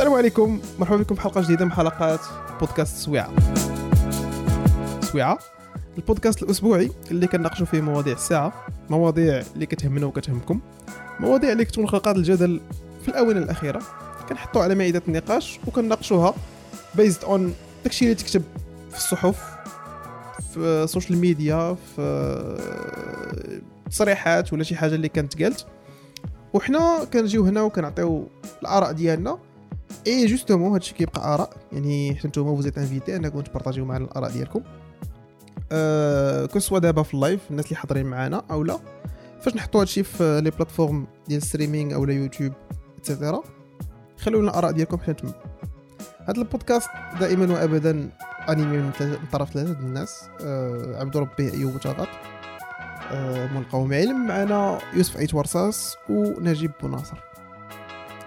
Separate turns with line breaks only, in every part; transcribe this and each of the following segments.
السلام عليكم. مرحبا بكم في حلقة جديدة من حلقات بودكاست سويعة. سويعة؟ البودكاست الأسبوعي اللي كنناقشوا فيه مواضيع الساعة مواضيع اللي كتهمنا وكتهمكم مواضيع اللي كتكون خلقات الجدل في الآونة الأخيرة. كنحطوا على مائدة النقاش وكنناقشوها based on داكشي اللي تكتب في الصحف في ال social media في تصريحات ولا شي حاجة اللي كانت قالت. وحنا كنجيو هنا وكنعطيو الآراء ديالنا et justement هادشي كيبقى آراء. يعني حتى نتوما vous êtes invités أنكم تبارطاجيو معنا الآراء ديالكم. أه كسوا دابا في ال live الناس اللي حاضرين معنا أو لا. فاش نحطوا هادشي في les plateformes ديال streaming أو يوتيوب et cetera خلوا لنا الاراء ديالكم حنا هذا البودكاست دائما وابدا animé من طرف ثلاثة الناس. أه عبد ربي أيوب تغط أه من علم معنا يوسف عيت ورصاص ونجيب بوناصر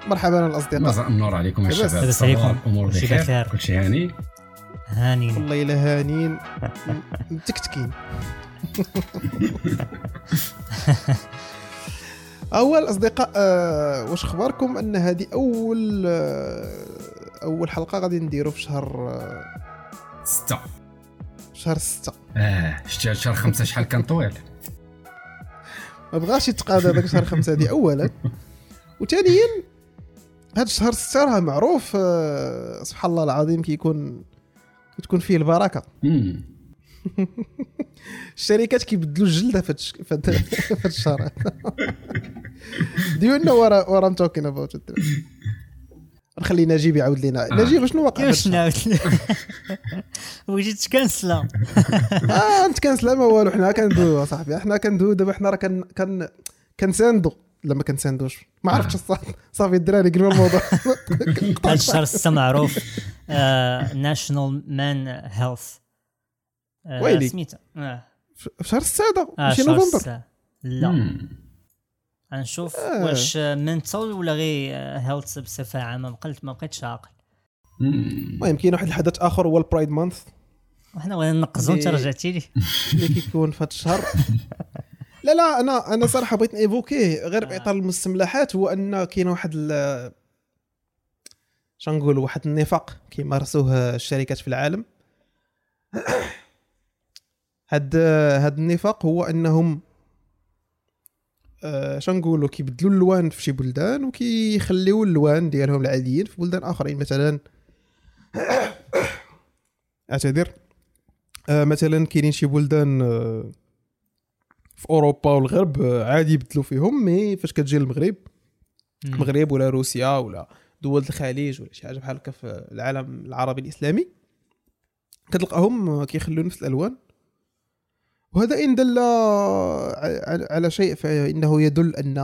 مرحبا الأصدقاء.
مساء النور عليكم يا شباب.
لاباس عليكم.
الأمور بخير. كل شيء هاني.
هانين
والله الا هانين متكتكين. أول أصدقاء أه واش اخباركم أن هذه أول أه أول حلقة غادي نديرو في شهر أه
ستة.
شهر ستة.
آه شتي شهر خمسة شحال كان طويل؟
ما بغاش يتقاضى هذاك شهر خمسة هذه اولا. وثانيا هذا الشهر ستة راه معروف أه سبحان الله العظيم كيكون كتكون فيه البركة. الشركات كيبدلوا الجلدة في هذا الشهر. you know what I'm talking about نخلي نجيب يعاود لنا نجيب شنو واقع
كيفاش نعاود بغيتي تكنسلا
آه نتكنسلا ما والو حنا كندويو صاحبي. حنا كندويو دابا حنا راه كن كن كنساندو. لا ما كنساندوش ما عرفتش صافي الدراري قلبوا الموضوع.
هذا الشهر السته معروف. national men health
ولا.
سميتها.
في شهر 6 ماشي نوفمبر.
لا. غنشوف آه. واش mental ولا غير health بصفة عامة. ما بقيت ما بقيتش عاقل.
المهم كاين واحد الحدث آخر هو ال pride month
وحنا بغينا ننقزو انت رجعتي لي
اللي كيكون في هذا الشهر. لا لا أنا أنا صراحة بغيت évoquer غير بإطار المستملحات هو أن كاين واحد شنقول واحد النفاق كيمارسوه الشركات في العالم. هاد هاد النفاق هو أنهم آه شنقولوا كيبدلوا اللوان في شي بلدان وكيخليو اللوان ديالهم العاديين في بلدان آخرين. مثلا أعتذر آه مثلا كاينين شي بلدان آه في أوروبا والغرب آه عادي يبدلوا فيهم مي فاش كتجي للمغرب المغرب ولا روسيا ولا دول الخليج ولا شي حاجة بحال هكا في العالم العربي الإسلامي كتلقاهم كيخلوا نفس الألوان. وهذا إن دل على شيء فانه يدل أن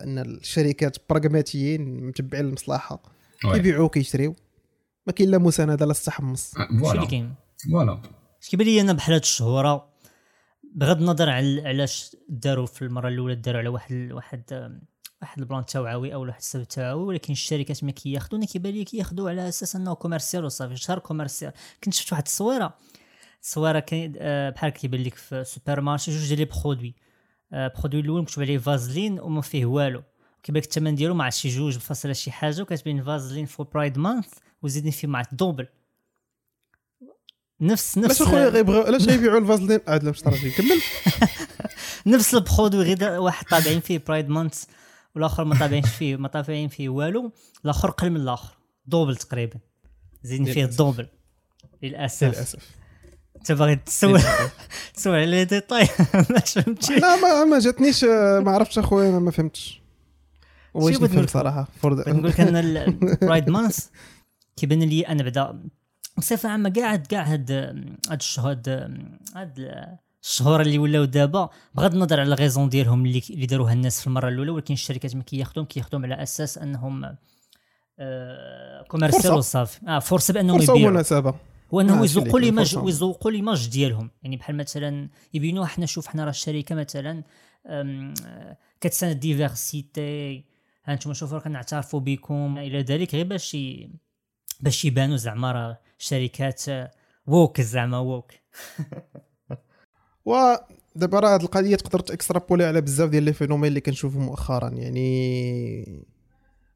أن الشركات براغماتيين متبعين المصلحة كيبيعوا كيشريو ما كاين لا مساندة لا استحمص
كاين.
voilà.
كيبان لي أنا بحال هاد الشهورة بغض النظر على علاش داروا في المرة الأولى داروا على واحد واحد واحد ال plan توعوي أو واحد السبب توعوي ولكن الشركات ما كياخذوا أنا كيبان لي كياخذوا على أساس إنه commercial وصافي شهر commercial كنت شفت واحد التصويره التصويره كاين آه، بحال كيبان لك في supermarché جوج ديال les produits produit الأول مكتوب عليه فازلين وما فيه والو. كيبان لك الثمن ديالو مع شي جوج فاصلة شي حاجة وكتبين Vaseline for pride month وزيدين فيه مع ال double نفس نفس
علاش أخويا غيبغيو علاش غيبيعوا الفازلين؟ عاد لا مش كمل.
نفس ال produit غير واحد طابعين فيه pride month والآخر ما طابعينش فيه ما طابعين فيه والو. الآخر قل من الآخر. double تقريبا. زيدين فيه ال double
للأسف.
للأسف. أنت باغي تسول تسول على les détails ما فهمتش.
لا ما ما جاتنيش ما عرفتش أخويا أنا ما فهمتش. واش نفهم صراحة
نقول لك ان ال pride month كيبان لي أنا بعدا بصفة عامة كاع كاع هاد هاد الشهور هاد الشهور اللي ولاو دابا بغض النظر على raison ديالهم اللي اللي داروها الناس في المرة الأولى ولكن الشركات ما كياخذوهم كياخذوهم على أساس أنهم آه commercial وصافي آه فرصة بأنهم
فرصة ومناسبة.
وأنهم يزوقوا l'image يزوقوا l'image ديالهم. يعني بحال مثلا يبينوا حنا شوف حنا راه الشركة مثلا كتساند diversité هانتوما شوفوا كنعترفوا بكم. إلى ذلك غير باش باش يبانوا زعما راه شركات woke زعما woke.
ودابا راه هذه القضية تقدر تأكسترابولي على بزاف ديال les phénomènes اللي كنشوفهم مؤخرا يعني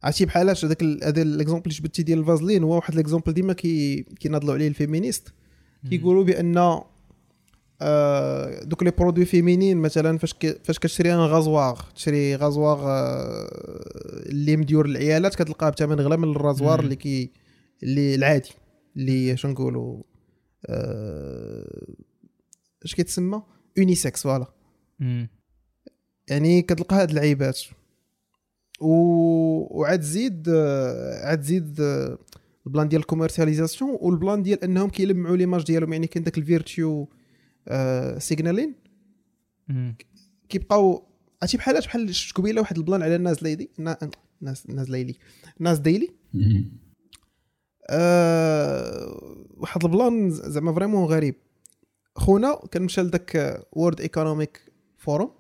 عرفتي بحالاش هذاك هذا l'exemple اللي جبتي ديال الفازلين هو واحد l'exemple ديما كي كيناضلوا عليه ال féministes. كيقولوا بأن آه دوك les produits féminins مثلا فاش فاش كتشري un rasoir تشري غازواغ آه اللي مديور للعيالات كتلقاه بثمن غلا من ال rasoir اللي كي اللي العادي. اللي شنو نقولوا آه اش كيتسمى؟ unisexe voilà. يعني كتلقى هاد العيبات. و... وعاد زيد عاد زيد ال plan ديال ال commercialisation وال plan ديال إنهم كيلمعوا l'image ديالهم. يعني كاين داك ال virtue آه signaling كيبقاو عرفتي بحال بحال شفت قبيله واحد ال plan على الناس ليدي ناس ناس ليلي. ناس ديلي. آه واحد ال plan زعما vraiment غريب. خونا كان مشى لذاك World Economic Forum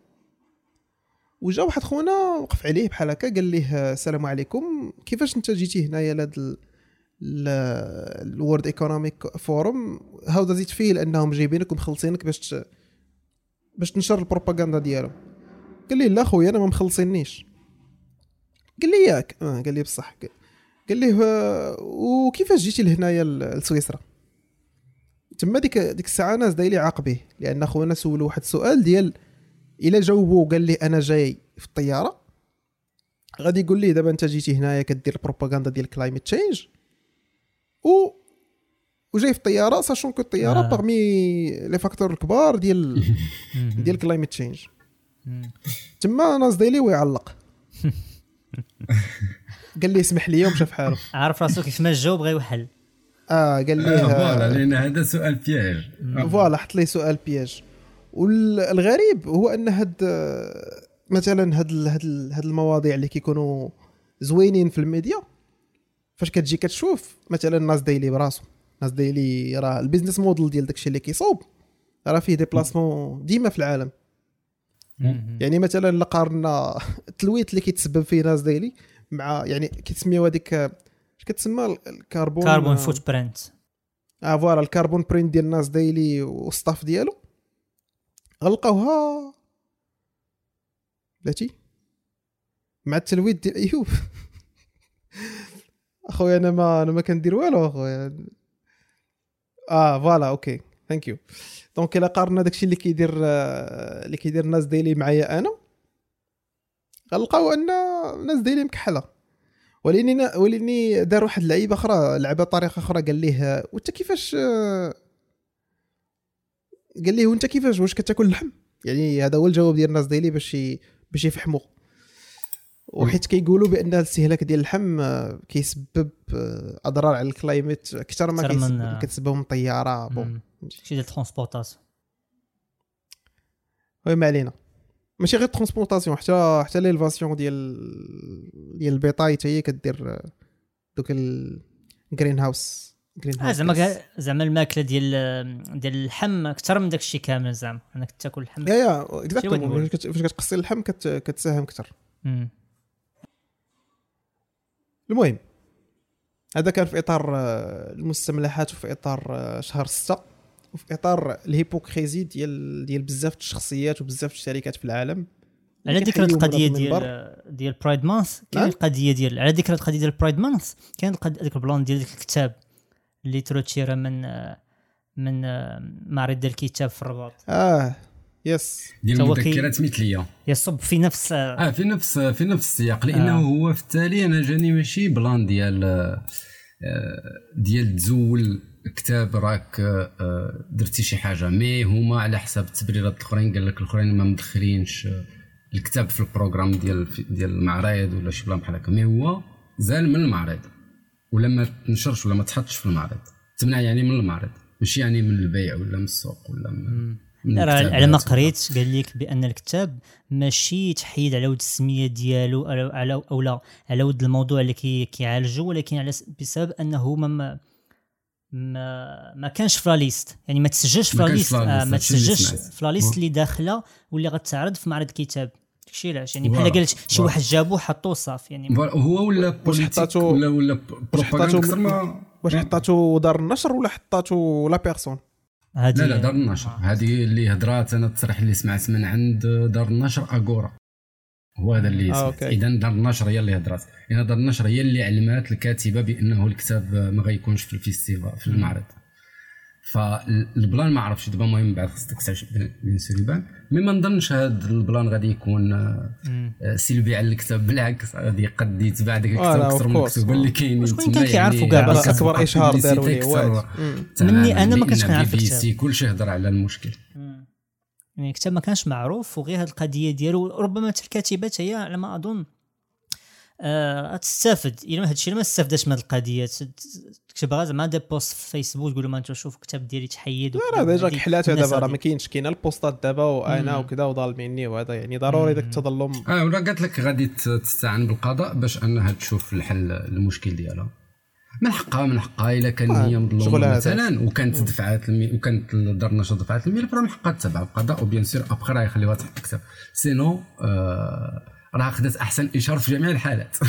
وجا واحد خونا وقف عليه بحال هكا قال ليه السلام عليكم. كيفاش انت جيتي هنايا لهاد ال World Economic Forum how does it feel انهم جايبينك ومخلصينك باش باش تنشر البروباغندا ديالهم. قال لي لا خويا أنا ما مخلصينيش. قال لي ياك؟ آه قال لي بصح. قال لي وكيفاش جيتي لهنايا لسويسرا؟ تما ديك ديك الساعة Nas Daily عاقبيه لأن خونا سولو واحد السؤال ديال إلا جاوبو قال لي أنا جاي في الطيارة غادي يقول لي دابا أنت جيتي هنايا كدير البروباغندا ديال climate change و وجاي في الطيارة sachant que الطيارة آه. parmi les facteurs الكبار ديال ديال climate change تما Nas Daily ويعلق قال لي اسمح لي ومشى في حاله.
عارف راسو كيف ما جاوب يوحل
آه قال لي
آه voilà لأن هذا سؤال piège
voilà حط لي سؤال piège والغريب هو أن هاد مثلا هاد هاد هاد المواضيع اللي كيكونوا زوينين في الميديا فاش كتجي كتشوف مثلا Nas Daily براسو Nas Daily راه ال business model ديال داكشي اللي كيصوب راه فيه déplacement ديما في العالم. يعني مثلا الا قارنا التلويت اللي كيتسبب فيه Nas Daily مع يعني كيتسميو هذيك اش كتسمى؟ الكربون؟
carbon footprint آه
voilà ال carbon print ديال Nas Daily وال staff ديالو. غلقوها بلاتي. مع التلويت ديال ايوب أخويا أنا ما أنا ما كندير والو أخويا. آه voilà okay. ثانك يو دونك إلا قارنا داكشي اللي كيدير اللي كيدير الناس ديالي معايا أنا غنلقاو أن الناس ديالي مكحله ولاني ولاني دار واحد اللعيبه أخرى لعبه بطريقه أخرى قال ليه وأنت كيفاش قال ليه وأنت كيفاش واش كتاكل اللحم؟ يعني هذا هو الجواب ديال الناس ديالي باش باش يفهموا وحيت كيقولوا بأن الاستهلاك ديال اللحم كيسبب أضرار على ال climate أكثر ما كيسبب كتسببهم الطياره bon.
شي ديال ال
transportation oui ما علينا. ماشي غير transportation حتى حتى l'élévation ديال ديال ال bétail حتى هي كدير دوك ال greenhouse
آه زعما زعما الماكلة ديال ديال اللحم أكثر من داك الشيء كامل زعما أنك تاكل اللحم
يا يا exactement فاش كتقصي اللحم كتساهم أكثر المهم هذا كان في إطار المستملحات وفي إطار شهر ستة. وفي إطار ال hypocrisie ديال ديال بزاف الشخصيات وبزاف الشركات في العالم.
على ذكر القضية ديال ديال Pride Month كاين القضية ديال على ذكر القضية ديال Pride Month كاين هذاك ال plan ديال الكتاب اللي ت retira من من معرض ديال الكتاب في الرباط.
آه yes
ديال المذكرات مثلية.
يصب في نفس
آه في نفس في نفس السياق. لأنه آه. هو في التالي أنا جاني ماشي plan ديال آه، ديال تزول كتاب راك آه، درتي شي حاجة. mais هما على حساب التبريرات الأخرين قال لك الأخرين ما مدخلينش الكتاب في ال programme ديال ديال المعرض ولا شي plan بحال هكا. mais هو زال من المعرض ولا ما تنشرش ولا ما تحطش في المعرض تمنع يعني من المعرض ماشي يعني من البيع ولا من السوق ولا من,
على ما قريت قال لك بأن الكتاب ماشي تحيد على ود السمية ديالو على أو لا على ود الموضوع اللي كي كيعالجو ولكن على بسبب أنه ما ما ما كانش في liste. يعني ما تسجلش في liste آه ما تسجلش في liste اللي داخلة واللي غتعرض في معرض الكتاب. داكشي علاش؟ يعني بحال قالت شي واحد جابو حطوه صافي يعني
هو ولا
حطاتو
ولا ولا بروباغندا
واش حطاتو دار النشر ولا حطاتو la personne؟
هادي لا لا دار النشر. هذه اللي هضرات أنا التصريح اللي سمعت من عند دار النشر أغورا. هو هذا اللي
آه،.
إذا دار النشر هي اللي هضرات إذا دار النشر هي اللي علمات الكاتبة بأنه الكتاب ما غيكونش في ال festival في المعرض. فال plan ما عرفتش دابا المهم بعد خصك تكتشف bien sûr يبان mais ما نظنش هذا ال plan غادي يكون آه، آه، سلبي على الكتاب بالعكس غادي قد يتباع داك الكتاب
أكثر
من. الكتب اللي كاينين.
وشكون
تما
كان كيعرفوا
يعني
كاع؟ بس
أكبر إشهار داروا ليه.
مني أنا ما كنتش كنعرف الكتاب.
كلشي هضر على المشكل.
يعني الكتاب ما كانش معروف وغير هذه القضية ديالو ربما حتى الكاتبات هي على ما أظن آه تستافد إلا ما هادشي ما استافداش من هذه القضية. تكتب غير زعما des posts في فيسبوك تقول لهم أنتم شوفوا الكتاب ديالي تحيد
لا. لا
déjà
كحلاتها
الناس
دابا راه ما كاينش. كاين البوستات دابا
وأنا.
وكذا وظالميني وهذا يعني ضروري داك التظلم.
أه ولا قالت لك غادي ت- تستعان بالقضاء باش أنها تشوف الحل المشكل ديالها. من حقها من حقها. إلا كان
آه،
هي
مظلومة.
مثلا وكانت دفعات المي... وكانت دار النشر دفعات الملف راه من حقها تتبع القضاء. و bien sûr après راه يخليوها تحت الكتاب sinon آه راه خدات أحسن إشارة في جميع الحالات.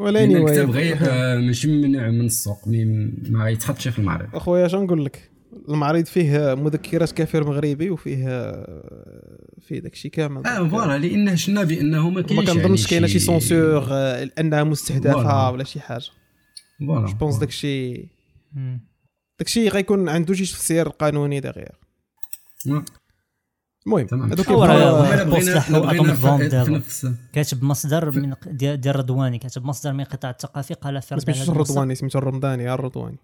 Anyway.
الكتاب غير آه ماشي ممنوع من السوق. ما غيتحطش في المعرض.
أخويا شنو نقول لك؟ المعرض فيه مذكرات كافر مغربي وفيه فيه داك الشيء كامل.
آه voilà. لأن شفنا بأنه ما
ما
كاينش
كنظنش
يعني
كاينة شي censure آه، أنها
مستهدفة.
ولا شي حاجة.
voilà
je pense داك الشيء
مم.
داك الشيء غيكون عنده شي تفسير قانوني دغيا المهم. هذوك.
نفس
كاتب مصدر من ديال الرضواني كاتب مصدر من القطاع الثقافي قال في
ما سميتوش الرضواني سميتو الرمضاني الرضواني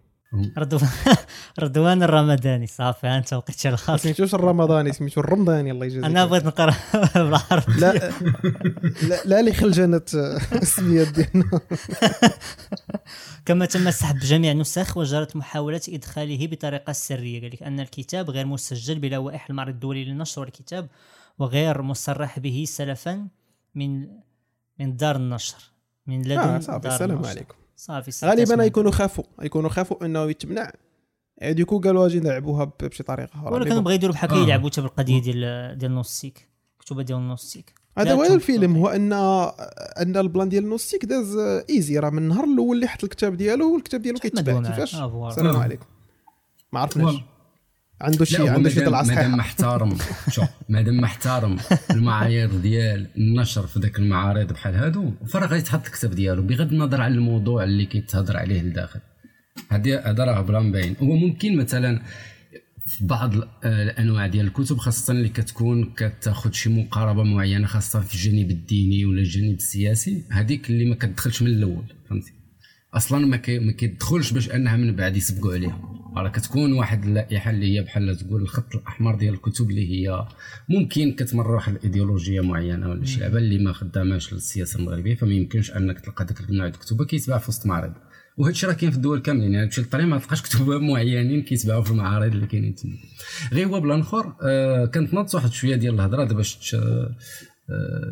رضوان رضوان الرمضاني. صافي ها أنت وقيت
ما
الخاص
سميتوش الرمضاني سميتو الرمضاني الله يجازيك.
أنا بغيت نقرأ بالعربي.
لا لا اللي خلجنت السميات ديالنا.
كما تم سحب جميع النسخ وجرت محاولة إدخاله بطريقة سرية. قال لك أن الكتاب غير مسجل بلوائح المعرض الدولي للنشر الكتاب وغير مصرح به سلفا من من دار النشر من لدن
آه صافي
دار
السلام
النشر.
عليكم.
صافي
غالبا يكونوا خافوا يكونوا خافوا إنه يتمنع ديكو قالوا أجي نلعبوها بشي طريقة
ولا كانوا بغاو يديروا بحال
آه.
يلعبوا حتى بالقضية ديال ديال نوستيك مكتوبه ديال نوستيك
هذا
لا
هو. الفيلم هو ان إن ال plan ديال نوستيك داز easy راه من النهار الأول اللي حط الكتاب ديالو والكتاب ديالو كيتباع. كيفاش
آه،.
السلام. عليكم ما عرفناش. عنده شي
لا هو
عنده شي
مادام
طلعه
مادام محترم. شوف مادام محترم. المعايير ديال النشر في ذاك المعارض بحال هادو فراه غادي تحط الكتاب ديالو بغض النظر على الموضوع اللي كيتهضر عليه لداخل. هذه هذا راه بلا مبين هو ممكن مثلا في بعض ال- الأنواع ديال الكتب خاصة اللي كتكون كتاخذ شي مقاربة معينة خاصة في الجانب الديني ولا الجانب السياسي هذيك اللي ما كتدخلش من الأول فهمتي؟ أصلا ما ما كيدخلش باش أنها من بعد يسبقوا عليها. راه كتكون واحد اللائحه اللي هي بحال تقول الخط الأحمر ديال الكتب اللي هي ممكن كتمر واحد الإيديولوجية معينة ولا شي لعبه اللي ما خداماش للسياسة المغربية فما يمكنش أنك تلقى ذاك النوع ديال الكتب كيتباع في وسط معرض. وهذا الشيء راه كاين في الدول كاملين يعني تمشي للطريق ما تلقاش كتب معينين كيتباعوا في المعارض اللي كاينين تما. غير هو plan أخر آه كانت واحد شوية ديال الهضرة دابا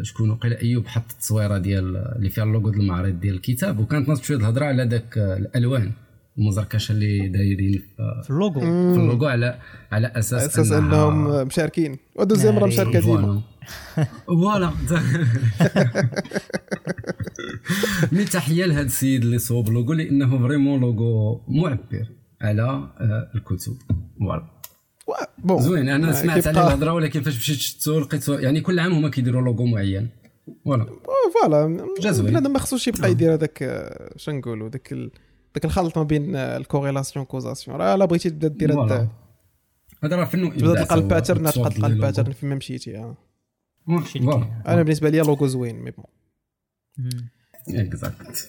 شكون وقيلا أيوب حط التصويرة ديال اللي فيها اللوغو ديال المعرض ديال الكتاب وكانت ناضت شوية الهضرة على ذاك آه، الألوان. المزركشة اللي دايرين في
في اللوغو.
في اللوغو على على أساس
على أساس
أنها-
أنهم مشاركين. و deuxième
راه.
مشاركة ديما.
voilà mais تحية لهذا السيد اللي صوب لوغو لأنه vraiment logo معبر على آه، الكتب.
voilà bon.
زوين أنا
آه،
سمعت عليه الهضره ولكن فاش مشيت شفتو لقيتو يعني كل عام هما كيديروا لوغو معين. voilà.
آه،
voilà.
بنادم ما خصوش يبقى يدير هذاك آه، شنو نقولوا ذاك ذاك الخلط ما بين آه، ال corrélation causation راه الا بغيتي تبدا دير
هذا راه فنو
تبدا تلقى ال pattern تبقى تلقى ال pattern فيما مشيتي آه. أنا بالنسبة لي لوغو زوين
mais
bon.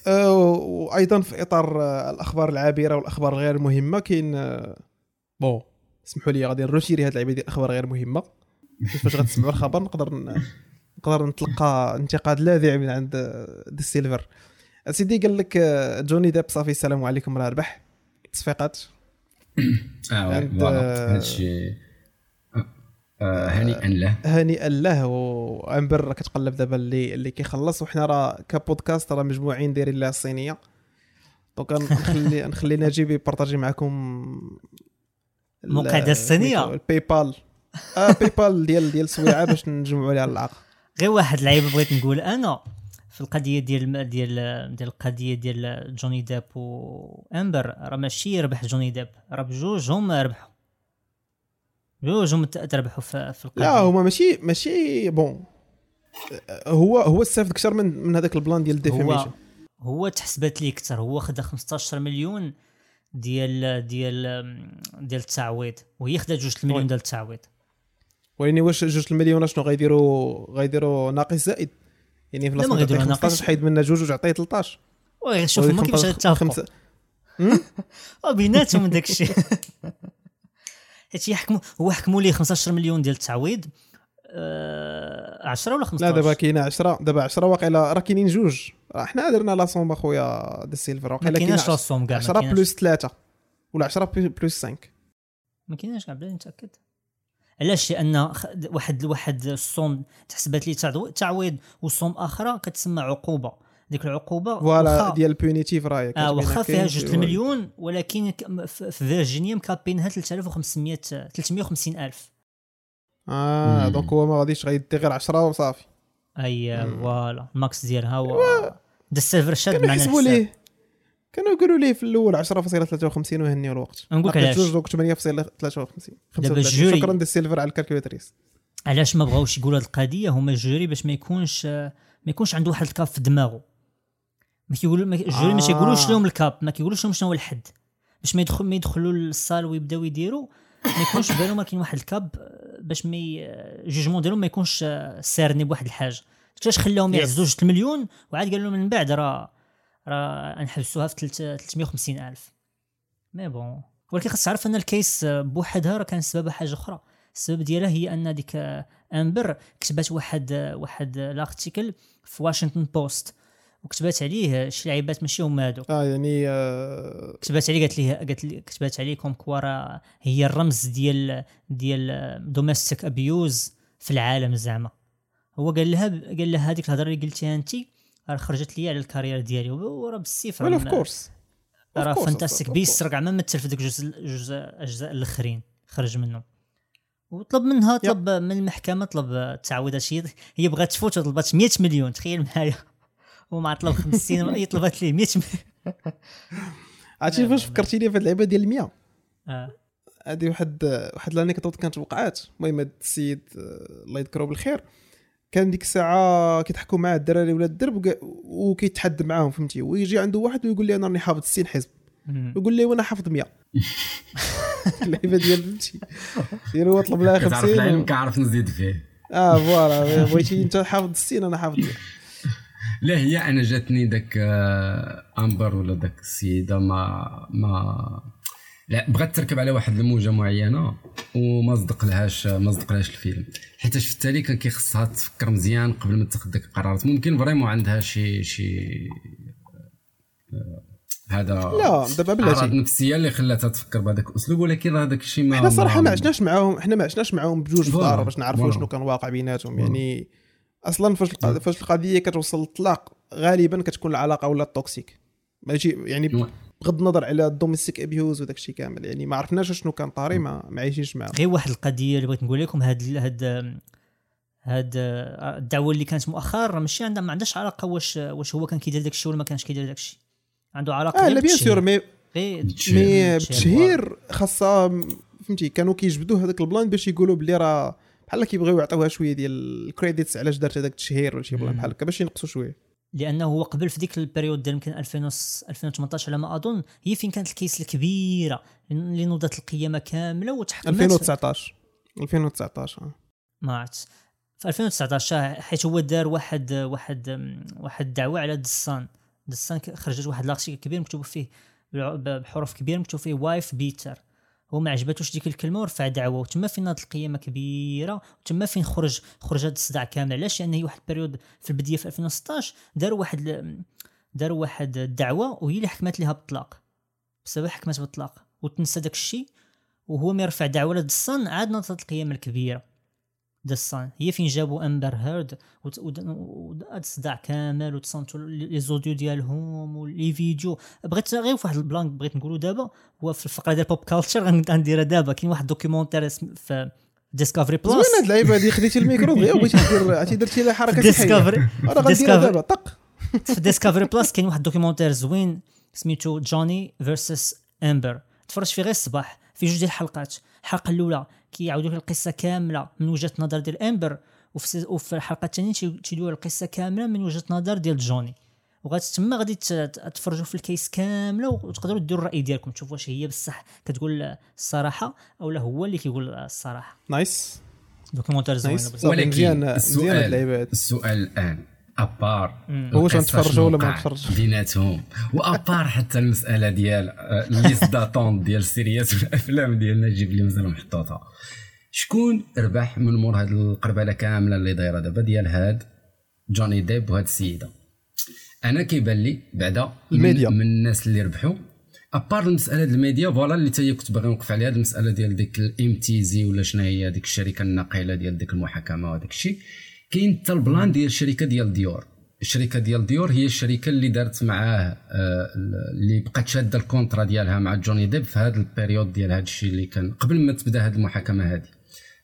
آه، وأيضا في إطار آه، الأخبار العابرة والأخبار الغير مهمة كاين آه، bon. اسمحوا لي غادي نروشيري هاد اللعيبة ديال الأخبار غير مهمة. فاش غتسمعوا الخبر نقدر نقدر نتلقى انتقاد لاذع من عند آه، دي سيلفر. سيدي قال لك آه، جوني ديب صافي السلام عليكم راه ربح. تصفيقات. آه
voilà. هادشي آه، آه، هنيئا له.
هنيئا له وامبر راه كتقلب دابا اللي اللي كيخلص. وحنا راه كبودكاست راه مجموعين دايرين لها الصينية. donc نخلي نخلي نجيب نبارطاجي معكم ال-
المقعدة الصينية.
سميتو ال PayPal آه PayPal ديال ديال سويعة باش نجمعوا عليها العاق
غير واحد اللعيبه بغيت نقول أنا في القضية ديال ديال ديال القضية ديال جوني ديب وامبر راه ماشي ربح جوني ديب راه بجوج هما ربحوا بجوج هما تربحوا في, في القضية.
لا هما ماشي ماشي bon. هو هو استافد أكثر من من هذاك ال plan ديال
هو
ال defamation
هو تحسبات ليه أكثر هو خدا 15 مليون ديال ديال ديال التعويض وهي خدات جوج المليون. ديال التعويض.
ولكن واش جوج المليون شنو غيديروا غيديروا ناقص زائد؟ يعني في
لا، ما
لاصق
غيديروها
15
ناقص.
حيد منها جوج وتعطيه 13
oui شوف هما كيفاش غيتفقوا
خمسة
بيناتهم داك الشيء حيت يحكموا هو حكموا ليه 15 مليون ديال التعويض 10 ولا 15
لا دابا كاينة 10 دابا 10 واقيلا راه كاينين جوج. راه حنا درنا la somme اخويا دي سيلفر. واقيلا
كايناش
كاين
la somme كاع ما
10
كايناش.
plus 3 ولا 10 plus 5
ما كايناش كاع بلا نتاكد علاش؟ لأن واحد واحد ال somme تحسبات تعضو- تعويض و somme أخرى كتسمى عقوبة. ديك
العقوبة
voilà
ديال punitive راه آه
واخا فيها جوج المليون ولكن في فيرجينيا مكابينها 3500 350
ألف.
آه.
donc هو ما غاديش غيدي غير 10 وصافي
أي.
voilà
ال max ديالها هو دي سيلفر شاد معنا الحساب.
ليه كانوا يقولوا ليه في الأول 10.53 وهنيو الوقت
نقول لك علاش.
جوج donc 8.53
دابا ال jury-
شكرا دي السيلفر على ال calculatrice
علاش ما بغاوش يقولوا هذه القضية هما ال jury باش ما يكونش ما يكونش عنده واحد ال cap في دماغه ما كيقولوا ما ال jury ما
آه.
تيقولوش لهم ال cap ما كيقولوش لهم شنو هو الحد باش ما يدخل ما يدخلوا لل salle ويبداو يديروا ما يكونش في بالهم كاين واحد ال cap آه، باش ما ي- jugement ديالهم ما يكونش آه، سارني بواحد الحاجة. علاش خلاهم. يعزوا جوج المليون وعاد قال لهم من بعد راه راه نحبسوها في تلت- 350 ألف. mais bon. ولكن خاص تعرف أن ال case آه، بوحدها راه كان سببها حاجة أخرى. السبب ديالها هي أن ديك آه، أمبر كتبات واحد آه، واحد آه، l'article في واشنطن بوست وكتبات عليه شي لعيبات ماشي هما هادو.
آه يعني آه
كتبات عليه قالت ليه قالت لي كتبات عليه comme quoi راه هي الرمز ديال ديال domestic abuse في العالم زعما. هو قال لها قال لها هذيك الهضرة اللي قلتيها انت راه خرجت لي على ال carrière ديالي وراه بالسيف
well of
راه
course
راه Fantastic Beasts راه كاع ما مثل في ذوك جزء جزء أجزاء الأخرين خرج منهم. وطلب منها طلب من المحكمة طلب تعويضات شي هي بغات تفوت وطلبات 100 مليون تخيل معايا. ومع طلب 50 هي طلبات ليه 100 مليون
عرفتي فاش فكرتيني في هاد اللعبه ديال 100
آه.
هذه واحد واحد لانيكدوت كانت وقعات. المهم هاد السيد آه، الله يذكره بالخير كان ديك الساعة كيضحكوا معاه الدراري ولا الدرب وكيتحد معاهم فهمتي؟ ويجي عنده واحد ويقول لي أنا راني حافظ 60 حزب. يقول لي وأنا حافظ 100 اللعيبه ديال فهمتي؟ ديال هو طلب لها
كتعرف العلم
50
كنعرف نزيد فيه.
آه voilà. بغيتي أنت حافظ 60 أنا حافظ 100
لا هي أنا جاتني داك آه، أمبر ولا داك السيدة ما ما لا بغات تركب على واحد الموجة معينة وما صدق لهاش ما صدق لهاش الفيلم. حيتاش في التالي كان كيخصها تفكر مزيان قبل ما تاخذ داك القرارات ممكن vraiment عندها شي شي آه، هذا
لا دابا بلاتي
أعراض نفسية اللي خلاتها تفكر بهذاك الأسلوب ولكن راه داك الشيء ما
حنا صراحة ما عشناش معاهم حنا ما عشناش معاهم بجوج في الدار باش نعرفوا. شنو كان واقع بيناتهم. يعني أصلا فاش الق- فاش القضية كتوصل للطلاق غالبا كتكون العلاقة ولا toxique ماشي يعني
oui.
بغض النظر على ال domestic abuse وداك الشيء كامل يعني ما عرفناش شنو كان طاري ما ما عايشينش معاه
غير واحد القضية اللي بغيت نقول لكم هاد هاد هاد الدعوة اللي كانت مؤخرا ماشي عندها ما عندهاش علاقة واش واش هو كان كيدير داك الشيء ولا ما كانش كيدير داك الشيء عنده
علاقة
آه
لا بيان. sur
mais
mais
بالتشهير.
بالتشهير خاصها فهمتي كانوا كيجبدوا هذاك ال plan باش يقولوا بلي راه بحال كيبغيو يعطيوها شوية ديال ال credits علاش دارت هذاك التشهير ولا شي plan
مم.
بحال هكا باش ينقصوا شوية.
لأنه هو قبل في ديك ال période ديال يمكن 2000 وس- 2018 على ما اظن هي فين كانت ال case الكبيرة اللي نوضت القيامة كاملة وتحكمت
2019 2019 آه.
ما عرفت في 2019 حيت هو دار واحد واحد واحد الدعوه على The Sun. The Sun خرجت واحد l'article كبير مكتوب فيه بحروف كبيرة مكتوب فيه wife beater هو ما عجباتوش ديك الكلمة ورفع دعوة. وتما فين ناضت القيامه كبيرة؟ وتما فين خرج خرج هذا الصداع كامل؟ علاش؟ لأن هي واحد ال période في البداية في 2016 داروا واحد داروا واحد الدعوة وهي اللي حكمت لها بالطلاق بسبب حكمت بالطلاق وتنسى داك الشيء وهو ما يرفع دعوة ل The Sun عاد ناضت القيامه الكبيرة. The Sun هي فين جابوا امبر هيرد الصداع كامل وتصنتوا les audios ديالهم و les vidéos. بغيت غير واحد ال plan بغيت نقولوا دابا هو في الفقرة ديال pop culture غنديرها دابا. كاين واحد documentaire اسم- في Discovery Plus
زوينة هاد اللعيبة هذه خديتي الميكرو دغيا وبغيتي دير عرفتي درتي لها حركة
Discovery
أنا غنديرها
Discovery
دابا طق.
في Discovery Plus كاين واحد documentaire زوين سميتو Johnny versus Amber تفرجت فيه غير الصباح في جوج ديال الحلقات. الحلقة الأولى كيعاودوا لك القصة كاملة من وجهة نظر ديال امبر وفي, وفي الحلقة الثانية تيدويو القصة كاملة من وجهة نظر ديال جوني وغادي تما غادي تفرجوا في ال case كاملة وتقدروا ديروا الرأي ديالكم. تشوفوا واش هي بصح كتقول الصراحة أو لا هو اللي كيقول الصراحة.
nice
documentaire زوين.
ولكن مزيان السؤال السؤال الآن. à part.
واش نتفرجوا ولا ما نتفرجوا
بيناتهم. و à part حتى المسألة ديال liste d'attente ديال ال séries والافلام ديال نجيب اللي مازال محطوطة. شكون ربح من مور هاد القربلة كاملة اللي دايرة دابا ديال هاد جوني ديب وهاد السيدة؟ أنا كيبان لي بعدا الميديا. من, الناس اللي ربحوا. à part المسألة ديال ال média voilà اللي تاهي كنت باغي نوقف عليها المسألة ديال ديك ال MTZ ولا شنو هي ديك الشركة الناقلة ديال ديك المحاكمة وهذاك الشيء. كاين حتى ال plan ديال الشركة ديال ديور. الشركة ديال ديور هي الشركة اللي دارت معاه آه، اللي بقات شادة ال contrat ديالها مع جوني ديب في هذا ال période ديال هذا الشيء اللي كان قبل ما تبدأ هذه المحاكمة هذه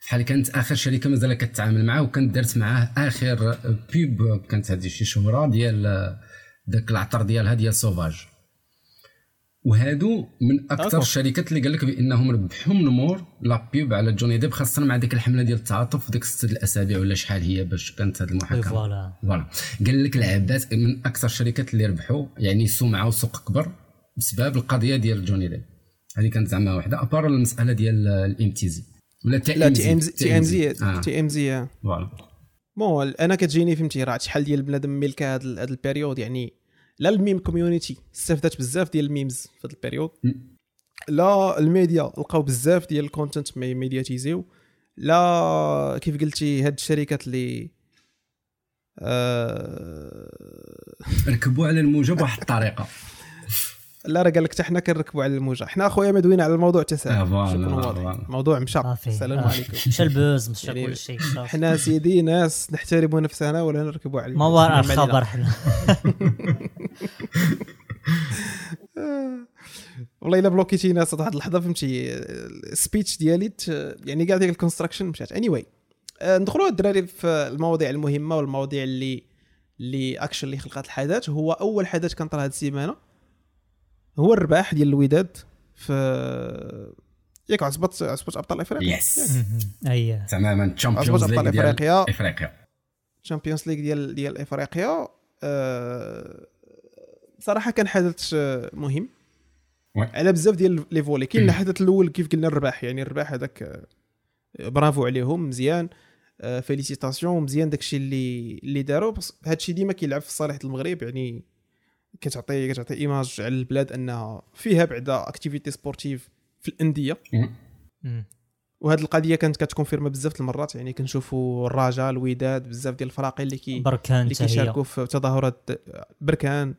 بحال كانت آخر شركة مازال كتعامل معاه وكانت دارت معاه آخر pub كانت هذه شي شهرة ديال داك العطر ديالها ديال Sauvage وهادو من أكثر الشركات اللي قال لك بأنهم ربحوا من مور la pub على جوني ديب خاصة مع ديك الحملة ديال التعاطف ديك ست الأسابيع ولا شحال هي باش كانت هذه المحاكمة.
voilà.
voilà. قال لك العبات من أكثر الشركات اللي ربحوا يعني سمعة وسوق كبر بسبب القضية ديال جوني ديب. هذه كانت زعما واحدة à part المسألة ديال ال MTZ
ولا تي إم زي؟ تي إم زي تي إم زي.
فوالا.
bon أنا كتجيني فهمتي راه شحال ديال بنادم ملك هذا ال période يعني لا ال meme community استفدت بزاف ديال ال memes في هذا ال période. لا الميديا لقاو بزاف ديال ال content médiatisé لا كيف قلتي هاد الشركات اللي
آه ركبوا على الموجه بواحد الطريقة.
لا راه قال لك حتى حنا كنركبوا على الموجة. حنا أخويا مدويين على الموضوع تساهل آه الموضوع مشى السلام عليكم.
مشى البوز مشى يعني كل شيء
حنا سيدي ناس نحترموا نفسنا ولا نركبوا على
ما وراء الخبر حنا.
والله إلا bloquيتي ناس واحد اللحظة فهمتي ال speech ديالي يعني كاع ديك ال construction مشات. anyway anyway. ندخلوا الدراري في المواضيع المهمة والمواضيع اللي اللي اكشن اللي خلقت الحدث. هو أول حدث كان طرا هذه السيمانة. هو الرباح ديال الوداد في ياك عصبت عصبت أبطال إفريقيا.
yes
أي.
تماما. Champions League ديال إفريقيا. إفريقيا.
Champions League ديال ديال إفريقيا. أه صراحة كان حدث مهم. على بزاف ديال les volets. كاين الحدث الأول كيف قلنا الرباح. يعني الرباح هذاك برافو عليهم. مزيان. félicitations. مزيان داكشي اللي اللي داروا بس هادشي ديما كيلعب في صالح المغرب. يعني كتعطي كتعطي image على البلاد أنها فيها بعدا activité sportive في الأندية. وهذه القضية كانت كت confirma بزاف المرات يعني كنشوفوا الرجاء الوداد بزاف ديال الفراقي اللي كي
بركان
اللي كيشاركوا في تظاهرات بركان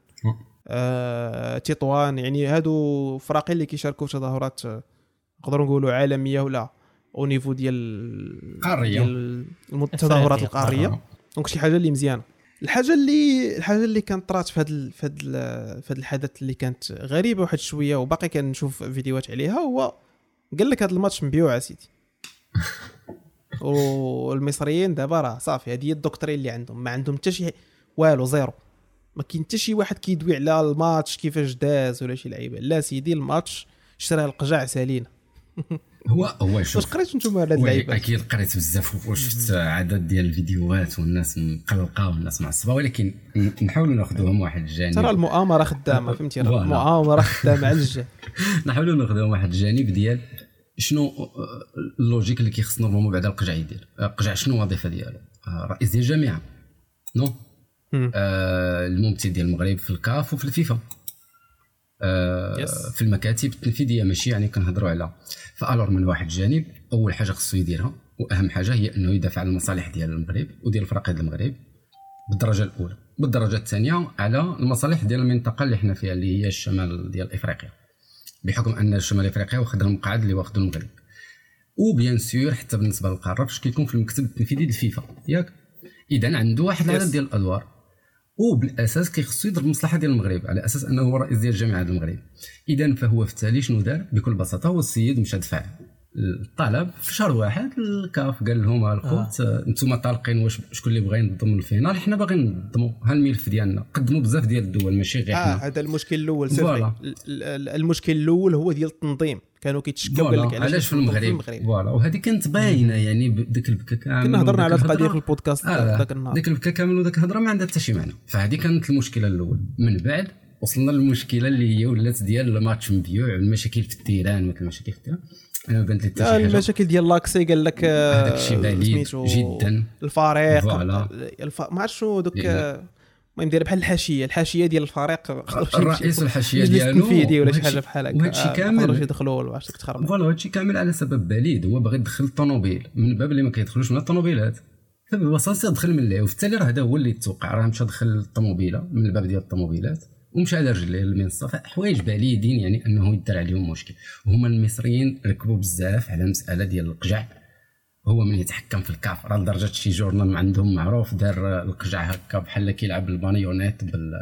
آه، تطوان يعني هادو فراقي اللي كيشاركوا في تظاهرات نقدروا نقولوا عالمية ولا au niveau ديال
قارية.
ديال التظاهرات القارية. donc شي حاجة اللي مزيانة. الحاجة اللي الحاجة اللي كانت طرات في هذا في هذا في هذا الحدث اللي كانت غريبة واحد شوية وباقي كنشوف فيديوهات عليها هو قال لك هذا الماتش مبيوع سيدي. والمصريين دابا راه صافي هذه هي ال doctrine اللي عندهم ما عندهم حتى شي والو zéro. ما كاين حتى شي واحد كيدوي على الماتش كيفاش داز ولا شي لعيبة. لا سيدي الماتش شراه القجع سالينا.
هو هو
شوف واش قريتوا أنتم على اللعيبه
أكيد قريت بزاف وشفت عدد ديال الفيديوهات والناس مقلقة والناس معصبة ولكن نحاولوا ناخذوهم واحد الجانب.
ترى المؤامرة خدامة فهمتي؟ المؤامرة خدامة على الجهة.
نحاولوا ناخذوهم واحد الجانب ديال شنو ال logique اللي كيخص normalement بعد القجع يدير القجع شنو الوظيفه ديالو؟ رئيس ديال الجامعة نو؟ آه الممثل ديال المغرب في الكاف وفي الفيفا. آه في المكاتب التنفيذية ماشي يعني كنهضروا على فالور من واحد الجانب. أول حاجة خصو يديرها وأهم حاجة هي أنه يدافع على المصالح ديال المغرب وديال الفرق ديال المغرب بالدرجة الأولى. بالدرجة الثانية على المصالح ديال المنطقة اللي حنا فيها اللي هي الشمال ديال إفريقيا. بحكم أن الشمال إفريقيا واخد المقعد اللي واخد المغرب. و bien sûr حتى بالنسبة للقاره فاش كيكون في المكتب التنفيذي ديال الفيفا ياك. اذا عنده واحد العدد ديال الأدوار. وبالأساس كيخصو يضرب على المصلحة ديال المغرب على أساس أنه هو رئيس ديال جامعة المغرب. اذا فهو في التالي شنو دار؟ بكل بساطة هو السيد مشى دفع الطلب في شهر واحد الكاف قال لهم الخوت آه. أنتم طالقين واش شكون اللي بغى ينظم ال finale حنا باغيين ننظموا ها الملف ديالنا قدموا بزاف ديال الدول ماشي غير حنا.
آه هذا المشكل الأول. سير المشكل الأول هو ديال التنظيم. كانوا كيتشكاو
قال لك علاش في المغرب؟ voilà. وهذه كانت باينة يعني ديك البكا كامل
كنا هضرنا على القضية في البودكاست
آه ذاك النهار. ديك البكا كامل وذاك الهضرة ما عندها حتى شي معنى. فهذه كانت المشكلة الأول. من بعد وصلنا للمشكلة اللي هي ولات ديال الماتش مبيوع المشاكل في ال terrain مثل المشاكل في
ال terrain. آه، المشاكل ديال l'accès قال لك
هذاك الشيء بعيد جدا.
الفريق الف... ما عرفت شنو دوك المهم داير بحال الحاشية. الحاشية ديال الفريق
الرئيس الحاشية ديالو.
qu'on fille ولا شي حاجة بحال
هكا. وهادشي آه، كامل.
يدخلوا ولا واش تخرب.
voilà هادشي كامل على سبب بليد. هو باغي يدخل الطوموبيل. من باب اللي ما كيدخلوش من الطوموبيلات. فببساطه دخل من اللعب وفي التالي راه هذا هو اللي توقع راه مشى دخل الطوموبيلة من الباب ديال الطوموبيلات. ومشى على رجليه للمنصة. فحوايج بعيدين يعني أنه يدار عليهم مشكل. هما المصريين ركبوا بزاف على مسألة ديال القجع. هو من يتحكم في الكاف راه لدرجة شي جورنال عندهم معروف دار القجع هكا بحال كيلعب ال marionnettes بال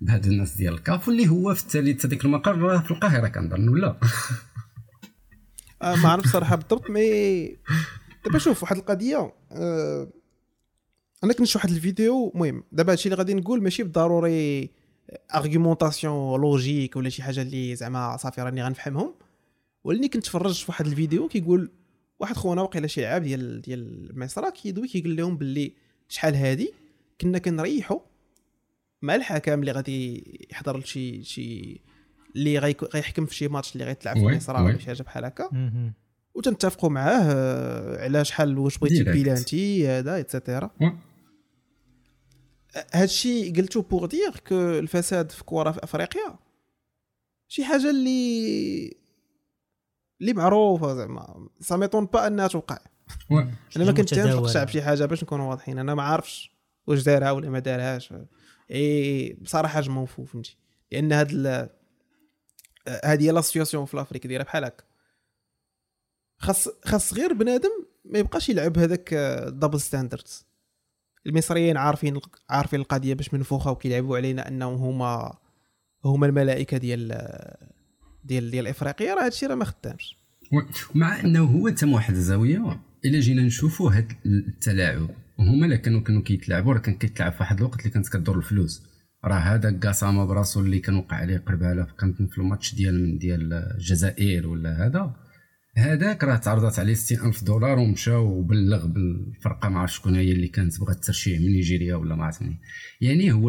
بهاد الناس ديال الكاف. واللي هو في التالي هذيك المقر في القاهرة كنظن ولا؟
آه ما عرفت صراحة بالضبط mais دابا شوف واحد القضية آه أنا كنت واحد الفيديو المهم دابا هادشي اللي غادي نقول ماشي بالضروري argumentation logique ولا شي حاجة اللي زعما صافي راني غنفهمهم. ولاني كنت تفرجت في واحد الفيديو كيقول واحد خونا واقيلا شي عاب ديال ديال مصر كيدوي كيقول لهم باللي شحال هادي؟ كنا كنريحوا مع الحكم اللي غادي يحضر لشي شي اللي غيحكم في شي ماتش اللي غيتلعب في مصر ولا شي حاجة بحال هكا. وتنتفقوا معاه على شحال واش بغيتي بيلانتي هذا et cetera هادشي قلتو pour dire que الفساد في كره في أفريقيا شي حاجة اللي اللي معروفة زعما. ça m'étonne pas أنها توقع. أنا ما كنتهمش الشعب شي حاجة باش نكونوا واضحين. أنا ما عارفش واش دارها ولا ما دارهاش. إي بصراحة je m'en fous فهمتي. لأن هاد هادي هي la situation في l'Afrique دايره بحال هكا. خاص خاص غير بنادم ما يبقاش يلعب هذاك double standards المصريين عارفين عارفين القضية باش منفوخه وكيلعبوا علينا أنهم هما هما الملائكة ديال ديال ديال إفريقيا. راه هادشي راه ما خدامش.
مع أنه هو تم واحد الزاوية إلا جينا نشوفوا هاد التلاعب هما اللي كانوا كانوا كيتلاعبوا راه كان كيتلعب في واحد الوقت اللي كانت كدور الفلوس. راه هذا قاسامه براسو اللي كان وقع عليه قربالة كانت في الماتش ديال من ديال الجزائر ولا هذا. هذاك راه تعرضت عليه 60 ألف دولار ومشى وبلغ بالفرقة ما عرف شكون هي اللي كانت بغات ترشيه من نيجيريا ولا ما عرفت يعني هو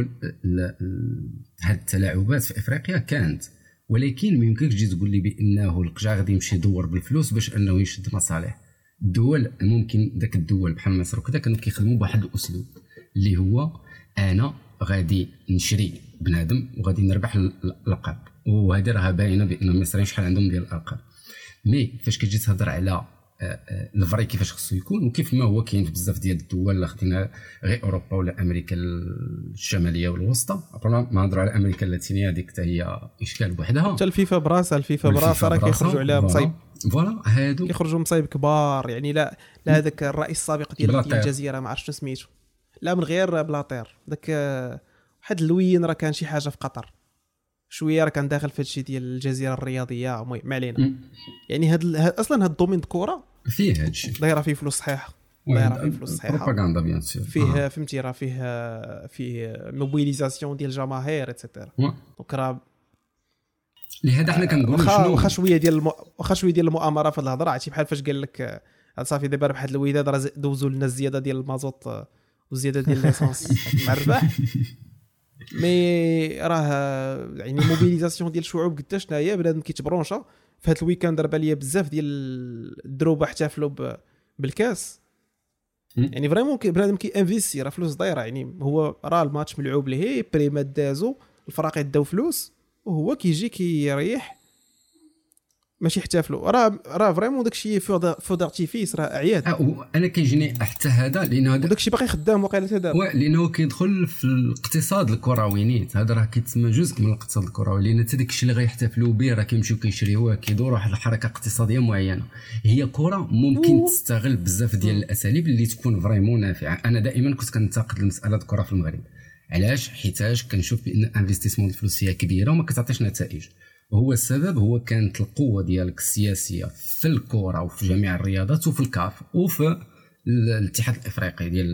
هاد التلاعبات في إفريقيا كانت ولكن ما يمكنش تجي تقول لي بأنه القجع غادي يمشي يدور بالفلوس باش أنه يشد مصالح. الدول ممكن ذاك الدول بحال مصر وكذا كانوا كيخدموا بواحد الأسلوب اللي هو أنا غادي نشري بنادم وغادي نربح اللقب وهذه راه باينة بأن المصريين شحال عندهم ديال الألقاب. mais فاش كتجي تهضر على آه، آه، ال vrai كيفاش خصو يكون وكيف ما هو كاين في بزاف ديال الدول اللي خدينا غير أوروبا ولا أمريكا الشمالية والوسطى. ما نهضروا على أمريكا اللاتينيه هذيك حتى هي إشكال بوحدها
حتى الفيفا براسها الفيفا براسها راه كيخرجوا عليها مصايب.
voilà هادو
كيخرجوا مصايب كبار يعني لا لا هذاك الرئيس السابق ديال الجزيرة ما عرفتش سميتو. لا من غير بلاطير ذاك واحد اللوين راه كان شي حاجة في قطر. شوية راه كان داخل في هادشي ديال الجزيرة الرياضية المهم ما علينا يعني هاد أصلا هاد ال domaine الكره
فيه هادشي
دايرة فيه فلوس صحيحة. دايرة فيه فلوس صحيحة.
بروباغندا bien sûr.
فيه فهمتي راه فيه فيه mobilisation ديال الجماهير et cetera donc راه
لهذا حنا كنقولوا
شنو؟ واخا شوية ديال الم... واخا شوية ديال المؤامرة في الهضرة. عرفتي بحال فاش قال لك صافي دابا ربح هاد الوداد راه دوزوا لنا الزياده ديال المازوت وزيادة ديال l'essence مع الرباح. mais راه يعني mobilisation ديال الشعوب قداش هي بنادم كي تبرانشا. في هذا ال weekend راه بالي بزاف ديال الدروبه احتفلوا بالكاس. يعني vraiment بنادم كي investi راه فلوس دايره يعني هو راه الماتش ملعوب les primes دازو الفرق يداو فلوس وهو كيجي كيريح ماشي يحتفلوا راه راه vraiment داكشي feux d'artifice راه اعياد
أنا كيجيني حتى هذا لأنه هذا
داكشي باقي خدام وقيله حتى دابا.
لأنه كيدخل في الاقتصاد الكروي نيت هذا راه كيتسمى جزء من الاقتصاد الكروي لأن حتى داكشي اللي غيحتفلوا به راه كيمشيو كيشريوه كيدوروا واحد الحركة اقتصادية معينة. هي كرة ممكن تستغل بزاف ديال الأساليب اللي تكون vraiment نافعة. أنا دائما كنت كنتقد المساله الكره في المغرب. علاش؟ حيتاش كنشوف بأن investissement الفلوس هي كبيرة وما كتعطيش نتائج. وهو السبب هو كانت القوة ديالك السياسية في الكره وفي جميع الرياضات وفي الكاف وفي الاتحاد الإفريقي ديال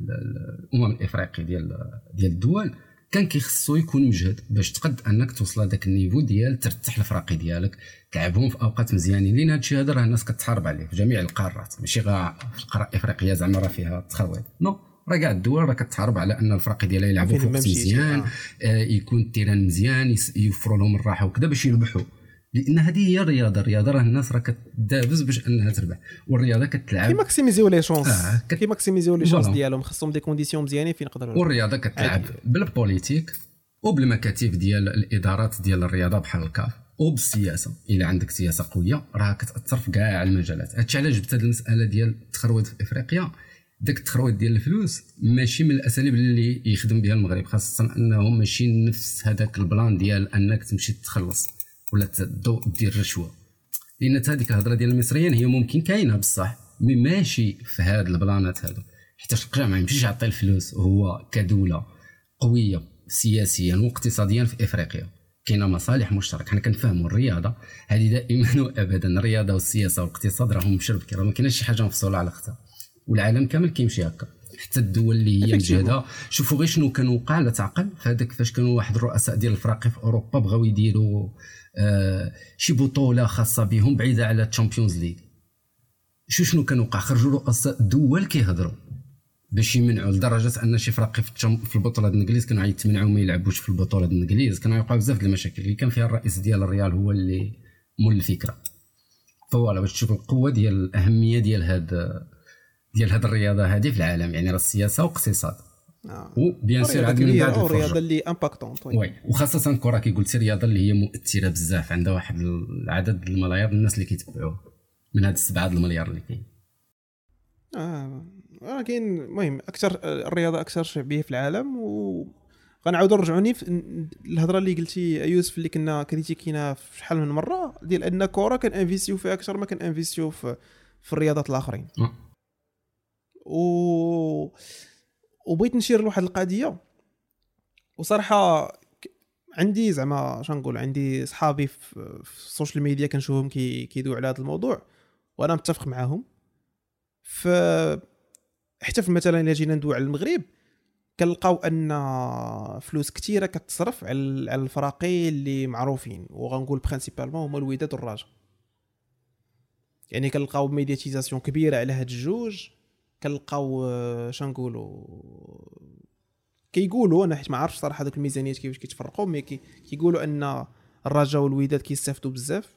الأمم الافريقيه ديال ديال الدول. كان كيخصو يكون مجهد باش تقد أنك توصل لذاك ال niveau ديال ترتاح الفراقي ديالك تلعبهم في أوقات مزيانين. لأن هادشي هذا راه الناس كتحارب عليه في جميع القارات ماشي غير في القارة الإفريقية زعما راه فيها تخويض non راه كاع الدول راه كتحارب على أن الفراقي ديالها يلعبوا في وقت مزيان آه. يكون ال terrain مزيان يوفروا لهم الراحة وكذا باش يربحوا. لأن هذه هي الرياضة الرياضة راه الناس راه كتدابز باش أنها تربح. والرياضة كتلعب.
كي ماكسيميزيو لي شونس آه كت... كي maximisiو les chances ديالهم خصهم des conditions مزيانين فين يقدروا
والرياضة كتلعب بالبوليتيك وبالمكاتب ديال الإدارات ديال الرياضة بحال الكاف وبالسياسه إلا عندك سياسة قوية راه كتأثر في كاع المجالات. هادشي علاش جبت هذه المسألة ديال التخرويض في إفريقيا. داك التخرويض ديال الفلوس ماشي من الأساليب اللي يخدم بها المغرب خاصة أنه ماشي نفس هذاك البلان ديال أنك تمشي تخلص ولا دير رشوة. لأن هذيك الهضرة ديال المصريين هي ممكن كاينة بصح mais ماشي في هاد ال plan ات هادو. حيت القجع ما يمشيش يعطي الفلوس وهو كدولة قوية سياسيا واقتصاديا في إفريقيا. كاينة مصالح مشتركة. حنا كنفهموا الرياضة هذه دائما وابدا. الرياضة والسياسة والاقتصاد راهم مشربكين راه ما كاينش شي حاجة مفصولة على اختها. والعالم كامل كيمشي هكا. حتى الدول اللي هي مجهدة. شوفوا غير شنو كان وقع لا تعقل. فهذاك فاش كانوا واحد الرؤساء ديال الفراقي في أوروبا بغاو يديروا آه شي بطولة خاصة بهم بعيدة على ال Champions League شو شنو كان وقع خرجوا رؤساء دول كيهضروا. باش يمنعوا لدرجة أن شي فراقي في البطولة ديال الإنجليز كانوا يتمنعوا ما يلعبوش في البطولة ديال الإنجليز. كانوا يوقعوا بزاف ديال المشاكل. اللي كان فيها الرئيس ديال الريال هو اللي مول الفكرة. voilà باش تشوف القوة ديال الأهمية ديال هاد ديال هاد الرياضة هذه في العالم يعني راه السياسة واقتصاد
آه. و bien sûr عاد من بعد الرياضه اللي impactante
oui. وخاصة الكره كي قلتي رياضة اللي هي مؤثرة بزاف. عندها واحد العدد الملايير الناس اللي كيتبعوه من هاد السبعة المليار اللي كاين.
آه. راه كاين المهم أكثر الرياضة أكثر شعبيه في العالم. و غنعاودو نرجعوني في الهضرة اللي قلتي يوسف اللي كنا critiqué نا في شحال من مرة ديال أن كره كان investi و فيها أكثر ما كان investi و في, في الرياضات الآخرين.
آه.
و وبغيت نشير لواحد القضية. وصراحة عندي زعما نقول عندي صحابي في, في ال social media كنشوفهم كي كيدويو على هذا الموضوع وأنا متفق معاهم. ف حتى في مثلا إلا جينا ندوي على المغرب كنلقاو أن فلوس كثيره كتصرف على الفراقي اللي معروفين وغنقول principalement هما الوداد والرجاء يعني كنلقاو médiatisation كبيرة على هاد الجوج. كنلقاو آه، شنقولوا كيقولوا أنا حيت ما عرفتش صراحة هذوك الميزانيات كيفاش كيتفرقوا mais كيقولوا أن الرجاء والوداد كيستافدوا بزاف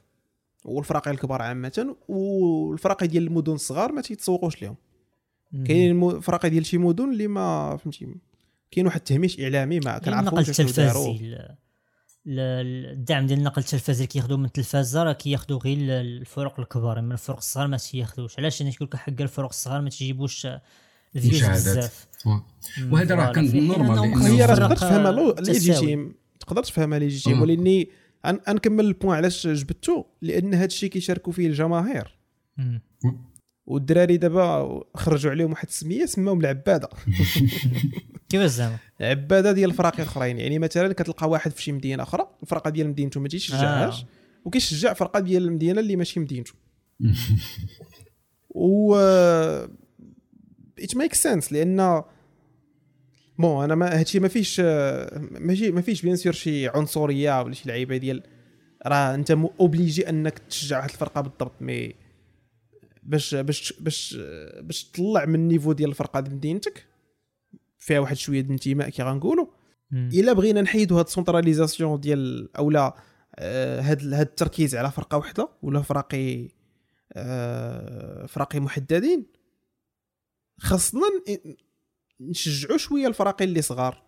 والفراقي الكبار عامة والفراقي ديال المدن الصغار ما تيتسوقوش لهم كاين فراقي ديال شي مدن اللي ما فهمتي كاين واحد التهميش إعلامي ما
كنعرفوش شنو داروا. الدعم ديال النقل التلفازي اللي كياخذوا من التلفازه راه كياخذوا غير الفرق الكبار. من الفرق الصغار ما تياخذوش علاش؟ أنا تقول لك حق الفرق الصغار ما تيجيبوش ال views بزاف.
وهذا راه كان normal
هي راه تقدر تفهمها légitime تقدر تفهمها légitime ولأني أنكمل ال point علاش جبدتو؟ لأن هذا الشيء كيشاركوا فيه الجماهير. والدراري دابا خرجوا عليهم واحد السمية سماهم العبادة.
كيفاش زعما
عبادة ديال الفراقي اخرين. يعني مثلا كتلقى واحد في شي مدينة أخرى الفرقه ديال مدينته ما تيشجعهاش آه. وكيشجع فرقة ديال المدينة اللي ماشي مدينته. و it makes sense لأن bon أنا ما هادشي ما فيش ماشي ما فيش bien sûr شي عنصرية ولا شي لعيبة ديال راه أنت obligé أنك تشجع واحد الفرقة بالضبط mais باش باش باش باش تطلع من ال niveau ديال الفرقة ديال مدينتك فيها واحد شوية د الانتماء كي غنقولوا إلا بغينا نحيدوا هاد ال centralisation ديال اولا آه هاد هاد التركيز على فرقة واحدة ولا فراقي آه فراقي محددين خاصنا نشجعوا شوية الفراقي اللي صغار.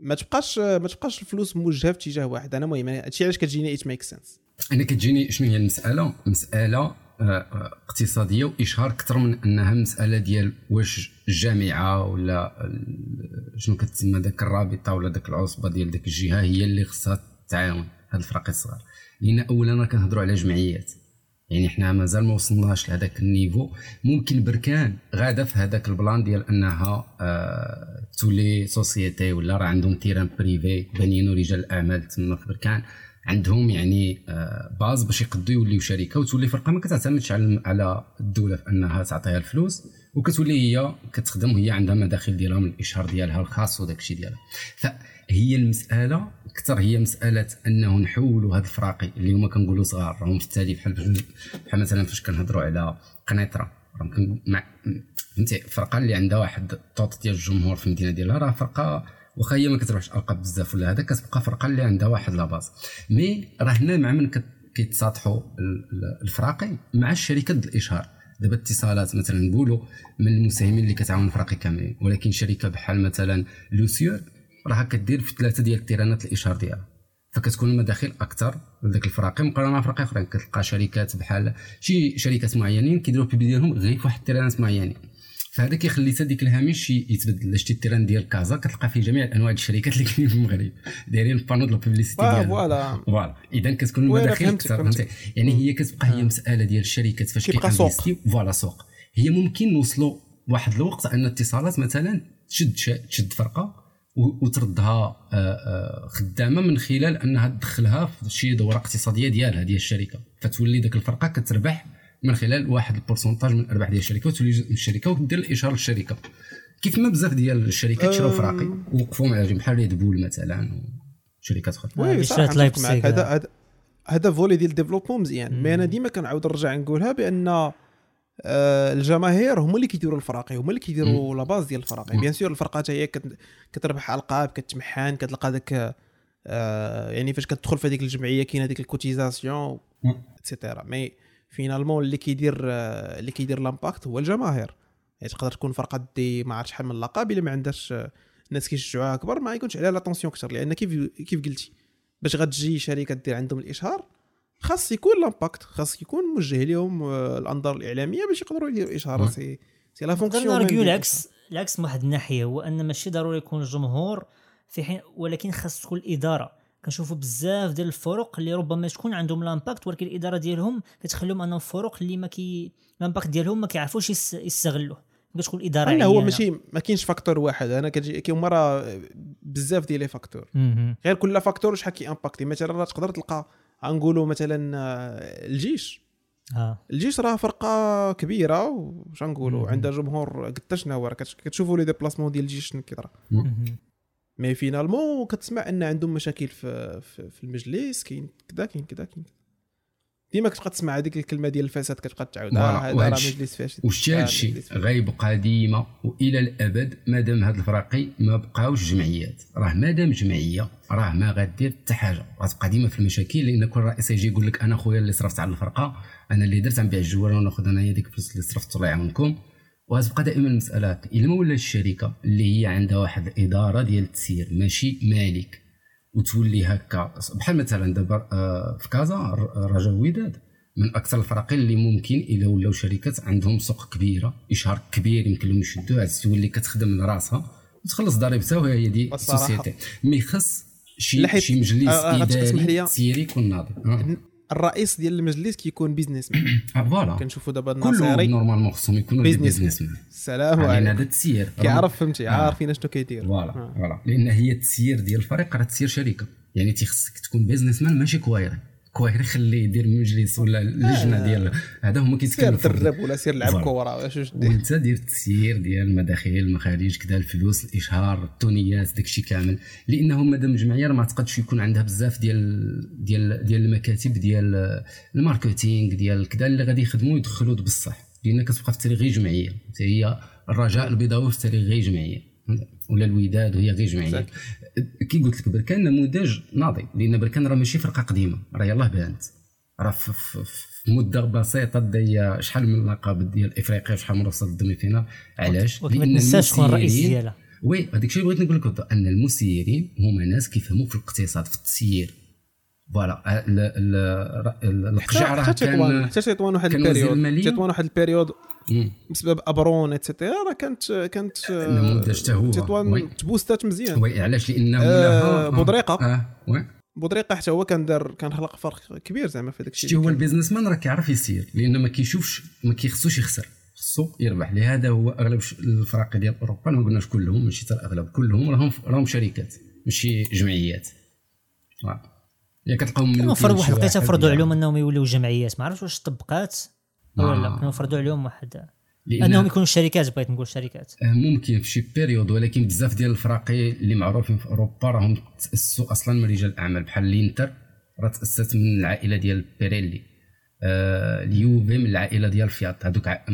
ما تبقاش ما تبقاش الفلوس موجهة في اتجاه واحد. أنا المهم هادشي علاش كتجيني it makes sense
أنا كتجيني شنو هي المسألة؟ مساله اقتصادية وإشهار أكثر من أنها مسألة ديال واش الجامعة ولا شنو كتسمى ذاك الرابطة ولا ذاك العصبة ديال ذاك الجهة هي اللي خصها تعاون هاد الفرق الصغار. لأن اولا كنهضروا على جمعيات. يعني حنا مازال ما وصلناش لهذاك ال niveau. ممكن بركان غاده في هذاك ال plan ديال أنها آه تولي société ولا راه عندهم terrain privé بانينو رجال الأعمال تما في بركان. عندهم يعني آه، base باش يقدوا يوليو شركة وتولي فرقة ما كتعتمدش على على الدولة في أنها تعطيها الفلوس وكتولي هي كتخدم وهي عندها مداخل ديالها من الإشهار ديالها الخاص وداك الشيء ديالها. فهي المسألة أكثر هي مسألة أنه نحولوا هاد الفراقي اللي هما كنقولوا صغار. راهم في التالي بحال بحال مثلا فاش كنهضروا على قنيطرة. راهم فهمتي؟ فرقة اللي عندها واحد الطوط ديال الجمهور في المدينة ديالها راه فرقة واخا هي ما كتروحش القاب بزاف ولا هذا كتبقى فرقة اللي عندها واحد لاباز مي راه هنا مع من كيتساطحوا الفراقي مع الشركات الإشهار. دابا اتصالات مثلا نقولوا من المساهمين اللي كتعاون الفراقي كاملين ولكن شركة بحال مثلا لوسيور راه كدير في ثلاثة ديال ال terrain ات الإشهار ديالها. فكتكون المداخل أكثر لذاك الفراقي مقارنة مع فراقي أخرين. كتلقى شركات بحال شي شركات معينين كيديروا ال pub ديالهم غير في واحد ال terrain ات معينين. فهذا كيخلي حتى ديك الهامش يتبدل. شتي ال terrain ديال كازا كتلقى فيه جميع أنواع الشركات اللي كاينين في المغرب. دايرين ال panneaux ديال ال publicité
ديالهم. voilà.
voilà. اذا كتكون المداخل أكثر يعني هي كتبقى هي مسألة ديال الشركات فاش
كي
investi و voilà سوق. هي ممكن نوصلوا واحد الوقت أن اتصالات مثلا تشد تشد فرقة وتردها آه، آه، خدامة من خلال أنها تدخلها في شي دورة اقتصادية ديالها ديال الشركة. فتولي ديك الفرقة كتربح من خلال واحد ال pourcentage من الارباح ديال الشركة وتولي جزء من الشركة ودير الاشهار للشركة. كيف ما بزاف ديال الشركات شراو فراقي ووقفوا على جنب بحال ريد بول مثلا وشركات أخرى.
oui صراحة هذا هذا volet ديال ال développement مزيان. mais أنا ديما كنعاود نرجع نقولها بأن آه الجماهير هما اللي كيديروا الفراقي هما اللي كيديروا la base ديال الفراقي. bien sûr الفرقة هي كتربح القاب كتمحان كتلقى داك آه يعني فاش كتدخل في هذيك الجمعية كاينة هذيك ال cotisation et cetera mais finalement اللي كيدير اللي كيدير l'impact هو الجماهير. يعني تقدر تكون فرقة دي ما عرفت شحال من اللقب إلا ما عندهاش الناس كيشجعوها أكبر ما يكونش عليها l'attention أكثر. لأن كيف كيف قلتي؟ باش غتجي شركة دير عندهم الإشهار خاص يكون l'impact خاص يكون موجه لهم آه، الأنظار الإعلامية باش يقدروا يديروا اشهار c'est c'est la fonction
نرجو العكس العكس من واحد الناحية هو أن ماشي ضروري يكون الجمهور في حين ولكن خاص تكون الإدارة. كنشوفوا بزاف ديال الفرق اللي ربما تكون عندهم l'impact ولكن الإدارة ديالهم كتخليهم أنهم فرق اللي ما كي l'impact ديالهم ما كيعرفوش يستغلوه. كتكون الاداره
لا هو ماشي ما كاينش facteur واحد. أنا كتجي كاين مرة بزاف ديال les facteurs. غير كل facteur شحال كي impacter مثلا تقدر تلقى غنقولوا مثلا آه، الجيش.
آه.
الجيش راه فرقة كبيرة واش غنقولوا عندها جمهور قد شنو كتشوفوا les déplacements ديال الجيش شنو كيطرا mais finalement كتسمع أن عندهم مشاكل في, في, في المجلس كاين كذا كاين كذا كاين ديما كتبقى تسمع هذيك الكلمة ديال الفساد كتبقى تعاود
هذا راه مجلس فاشل. وشتي هذا الشيء غيبقى ديما وإلى الأبد مادام هاد الفراقي ما بقاوش جمعيات. راه مادام جمعية راه ما غادير حتى حاجة. غتبقى ديما في المشاكل لأن كل رئيس يجي يقول لك أنا خويا اللي صرفت على الفرقة أنا اللي درت نبيع الجوال وناخذ أنايا ديك الفلوس اللي صرفت الله يعاونكم. وغتبقى دائما المساله إلا ما ولا الشركة اللي هي عندها واحد الإدارة ديال التسيير ماشي مالك وتولي هكا بحال مثلا دابا آه، في كازا رجاء وداد من أكثر الفراقين اللي ممكن إلا ولاو شركات عندهم سوق كبيرة إشهار كبير يمكن لهم يشدوه تولي كتخدم من راسها وتخلص ضريبتها وهي des sociétés. mais خص شي شي مجلس آه، إداري تسييري يكون ناضي.
الرئيس ديال المجلس كيكون businessman
voilà.
كنشوفوا دابا الناصري.
normalement خصهم يكونوا businessman
السلام عليكم.
هذا التسيير.
كيعرف فهمتي عارفين شنو كيدير.
voilà voilà. لأن هي التسيير ديال الفريق راه تسيير شركة. يعني تيخصك تكون businessman ماشي كوايري كوايري خليه يدير مجلس ولا اللجنه آه. ديال هذا هما
كيتكلموا سير درب ولا سير لعب كره شو
وانت دير التسيير ديال المداخيل المخارج كذا الفلوس الإشهار التونيات داكشي كامل. لأنه مادام الجمعية ما تعتقدش يكون عندها بزاف ديال ديال ديال المكاتب ديال ال marketing ديال كذا اللي غادي يخدموا ويدخلوا بصح. لأن كتبقى في التاريخ غير جمعية. هي الرجاء البيضاوي في التاريخ غير جمعية. ولا الوداد وهي غير جمعية. كي قلت لك بركان نموذج ناضي لأن بركان راه ماشي فرقة قديمة. راه يلاه بانت راه في, مدة بسيطة داي شحال من لقب ديال إفريقيا شحال من وصلت ال demi-finale علاش
لأن الناس شكون الرئيس ديالها.
oui هذاك الشيء بغيت نقول لك أن المسيرين هما ناس كيفهموا في الاقتصاد في التسيير. voilà
القجع راه كان حتى تطوان واحد ال période تطوان واحد ال période بسبب أبرون et cetera راه كانت كانت
نموذج حتى هو.
تطوان تبوستات مزيان.
oui علاش؟ لأنه
آه بودريقة.
آه oui.
بودريقة حتى هو كان دار كان خلق فرق كبير زعما في هذاك الشيء
شتي هو ال business man راه كيعرف يسير لأن ما كيشوفش ما كيخصوش يخسر خصو يربح. لهذا هو أغلب الفراقي ديال أوروبا ما قلناش كلهم ماشي حتى الاغلب كلهم راهم راهم شركات ماشي جمعيات. يا كتلقاهم شي
واحد القيته
واحد
فرضوا عليهم أنهم يوليو جمعيات. ما عرفتش واش طبقات.
آه.
كانوا فرضوا عليهم واحد. أنهم يكونوا شركات بغيت نقول شركات.
آه، ممكن في شي période ولكن بزاف ديال الفراقي اللي معروفين في أوروبا راهم تأسسوا أصلا من رجال الأعمال بحال الإنتر. راه تأسست من العائلة ديال بيريلي آه اليوفي من العائلة ديال فيات هذوك ع-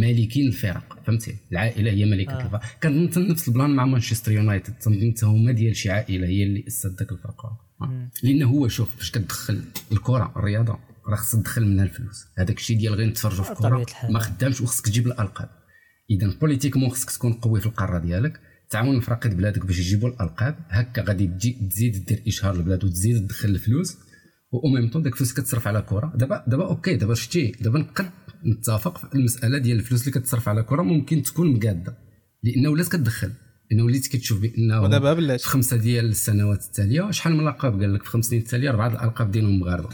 مالكين الفرق فهمتي؟ العائلة هي ملكه
آه.
الفرق. كان مثلا نفس ال plan مع مانشستر يونايتد تنظيم هما ديال شي عائلة هي اللي أسست ذاك الفرق. آه. لأن هو شوف فاش كتدخل الكرة الرياضة راه خصك تدخل منها الفلوس. هذاك الشيء ديال غير نتفرجوا في الكره. ما خدامش وخصك تجيب الألقاب. اذا politiquement خصك تكون قوي في القاره ديالك. تعاون الفراقي بلادك باش يجيبوا الألقاب. هكا غادي تجي تزيد دير إشهار للبلاد وتزيد تدخل الفلوس. و même temps داك الفلوس كتصرف على كره دابا دابا OK دابا شتي. دابا نقد نتفق في المسألة ديال الفلوس اللي كتصرف على كره ممكن تكون مقادة. لأنه ولات كتدخل. لأنه وليت كتشوف بأنه
ودابا بلاتي.
في خمسة ديال السنوات التالية شحال من لقب؟ قال لك في خمس سنين التالية أربعة الألقاب ديالهم مغاربة.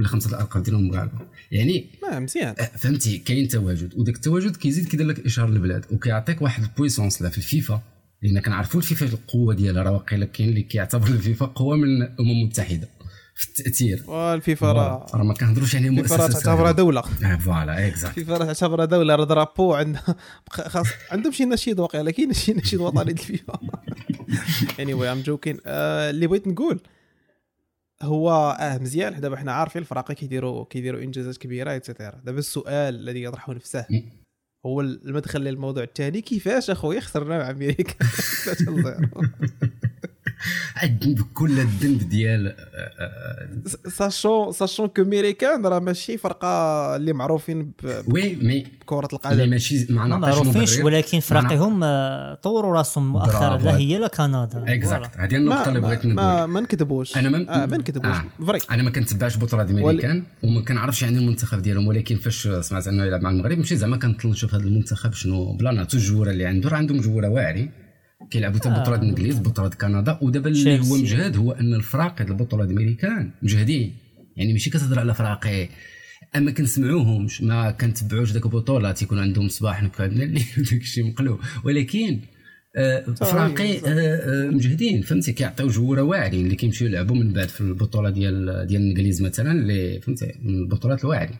ولا خمسة الالقاب ديالهم مغاربه يعني
ما مزيان.
آه، فهمتي كاين تواجد. وداك التواجد كيزيد كيدير لك إشهار للبلاد وكيعطيك واحد ال puissance لا في الفيفا. لأن كنعرفوا الفيفا القوة ديالها راه واقيلا كاين اللي كيعتبر الفيفا قوة من الامم المتحده في التأثير.
والفيفا راه
راه ما كنهضروش يعني
الفيفا راه
مؤسسة
تعتبرها دولة.
آه voilà exact
الفيفا راه تعتبرها دولة راه درابو عندها خاص عندهم شي نشيد واقيلا كاين شي نشيد وطني ديال الفيفا. anyway I'm joking اللي بغيت نقول هو آه مزيان. دابا حنا عارفين الفراقي كيديروا كيديروا إنجازات كبيرة et cetera دابا السؤال الذي يطرحه نفسه. هو المدخل للموضوع الثاني كيفاش أخويا خسرنا مع أمريكا؟ 3-0
الذنب كل الذنب ديال آه،
sachant sachant que ميريكان راه ماشي فرقة اللي معروفين
oui
mais
بكرة
القدم.
ماشي ما
معروفينش. ولكن
ما
فراقيهم آه، طوروا راسهم مؤخرا. لا هي لا كندا. exact.
هذه
النقطة
اللي
ما,
بغيت نقول
ما نكذبوش.
أنا ما
آه ما نكذبوش.
آه.
vrai
أنا ما كنتبعش بطولات امريكان وما كنعرفش يعني المنتخب ديالهم ولكن فاش سمعت أنه يلعب مع المغرب ماشي زعما كنطل نشوف هذا المنتخب شنو بلا نعطو ال joueurs اللي عنده راه عندهم joueurs واعرين. كيلعبوا حتى
آه.
بطولة الانجليز بطولة كندا. ودابا اللي هو. مجهد هو أن الفراقي ديال البطولة الامريكان مجهدين يعني ماشي كتهضر على فراقي أما كنسمعوهمش ما كنتبعوش داك البطولة. تيكون عندهم صباح نكعبنا الليل وداك الشيء مقلوب. ولكن آه، فراقي آه، آه، مجهدين. فهمتي؟ كيعطيو جوره واعرين. اللي كيمشيو يلعبوا من بعد في البطولة ديال ديال الانجليز مثلا اللي فهمتي؟ من البطولات الواعرين.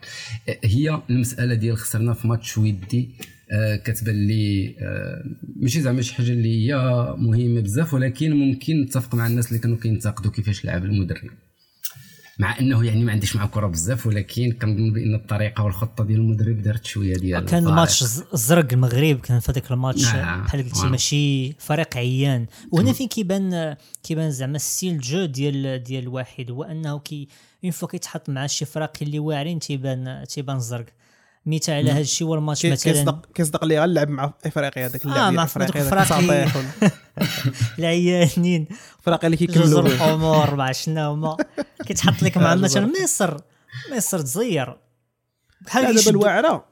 آه، هي المسألة ديال خسرنا في ماتش ودي. آه، كتبان لي آه، ماشي زعما شي حاجة اللي هي مهمة بزاف ولكن ممكن نتفق مع الناس اللي كانوا كينتقدوا كيفاش لعب المدرب مع إنه يعني ما عنديش مع كره بزاف ولكن كنظن بأن الطريقة والخطة ديال المدرب دارت شوية ديال
كان. الماتش الزرق المغرب كان في هذاك الماتش
نعم.
بحال قلتي. ماشي فريق عيان وهنا فين كيبان كيبان زعما ستيل جو ديال ديال الواحد هو انه كي اون فوا كيتحط مع شي فراقي اللي واعرين تيبان تيبان الزرق مثال على هذا الشيء هو الماتش
كي-
مثلا؟
كيصدق كيصدق لي غنلعب مع افريقيا هذاك
آه،
اللاعب
مع
ديال
دوك
افريقيا. الصبيح
العيانين.
الفراقي اللي
جزر
كيكملوا به.
القمور مع شنو هما. كيتحط لك مع
آه،
مثلا
جزر.
مصر مصر تزير. بحال
دابا الواعره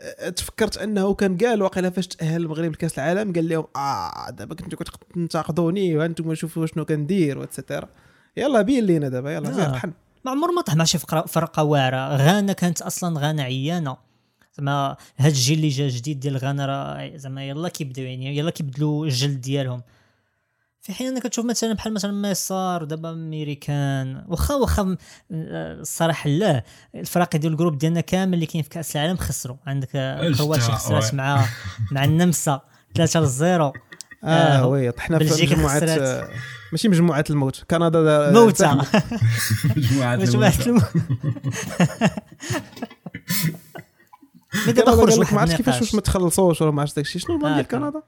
أه، تفكرت أنه كان قال واقيلا فاش تأهل المغرب لكأس العالم قال لهم آه دابا كنتو كتنتقدوني وأنتم شوفوا شنو كندير واتسيتيرا يلا بين لينا دابا يلا زير
آه.
طحن
ما عمر ما طاح مع شي فرقة واعرة. غانا كانت أصلا غانا عيانة. زعما هاد الجيل اللي جا جديد ديال غانا راه زعما يلا كيبداو يعني يلا كيبدلوا الجلد ديالهم في حين إنك كتشوف مثلا بحال مثلا مصر ودابا أمريكان واخا واخا م- آه، الصراحه لا الفرق ديال الجروب ديالنا كامل اللي كاين في كأس العالم خسروا عندك آه، كرواتيا خسرت
وي.
مع مع النمسا 3 ل 0
آه
آه،
وي طحنا في مجموعة
خسرت.
آه، ماشي مجموعة الموت كندا دا-
موتى
مجموعة
مجموعة
الموتى.
الم... مي دابا خرج واحد
ما عرفتش كيفاش واش ما تخلصوش ولا ما عرفتش داكشي. شنو البلان
آه،
ديال كندا؟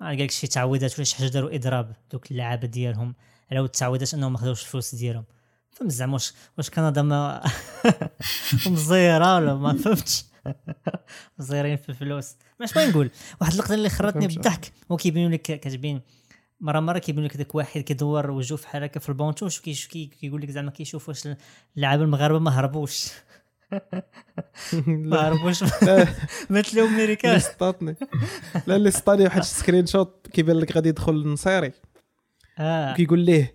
آه، قال لك شي تعويضات ولا شي حاجة داروا إضراب دوك اللعابة ديالهم. على ود التعويضات أنهم ما خداوش الفلوس ديالهم. فهمت زعما واش واش كندا ما مزيرة ولا ما فهمتش. مزيرين في الفلوس. ماش بغي نقول. واحد اللقطة اللي خرتني. بالضحك. هو كيبينوا لك كتبين. مرة مرة كيبين لك داك واحد كيدور وجهه بحال هكا في كي- كيقول لك زعما كيشوف واش اللعابة المغاربة ما هربوش. ما هربوش مثلوا
اللي
امريكان
سطاتني لا اللي سطاني واحد سكرين شوت كيبان لك غادي يدخل النصيري
آه.
كيقول ليه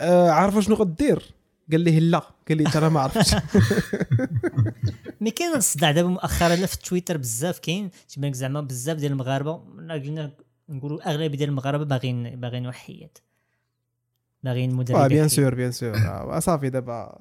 آه عارف شنو غدير؟ قال ليه لا. قال لي أنا ما عرفتش.
مي كاين الصداع دابا مؤخرا لا في تويتر بزاف كاين تيبان لك زعما بزاف ديال المغاربة قلنا نقولوا أغلبية ديال المغاربة باغيين باغيين وحيد باغيين
آه
مدرب
بيان. سور بيان سور آه، صافي دابا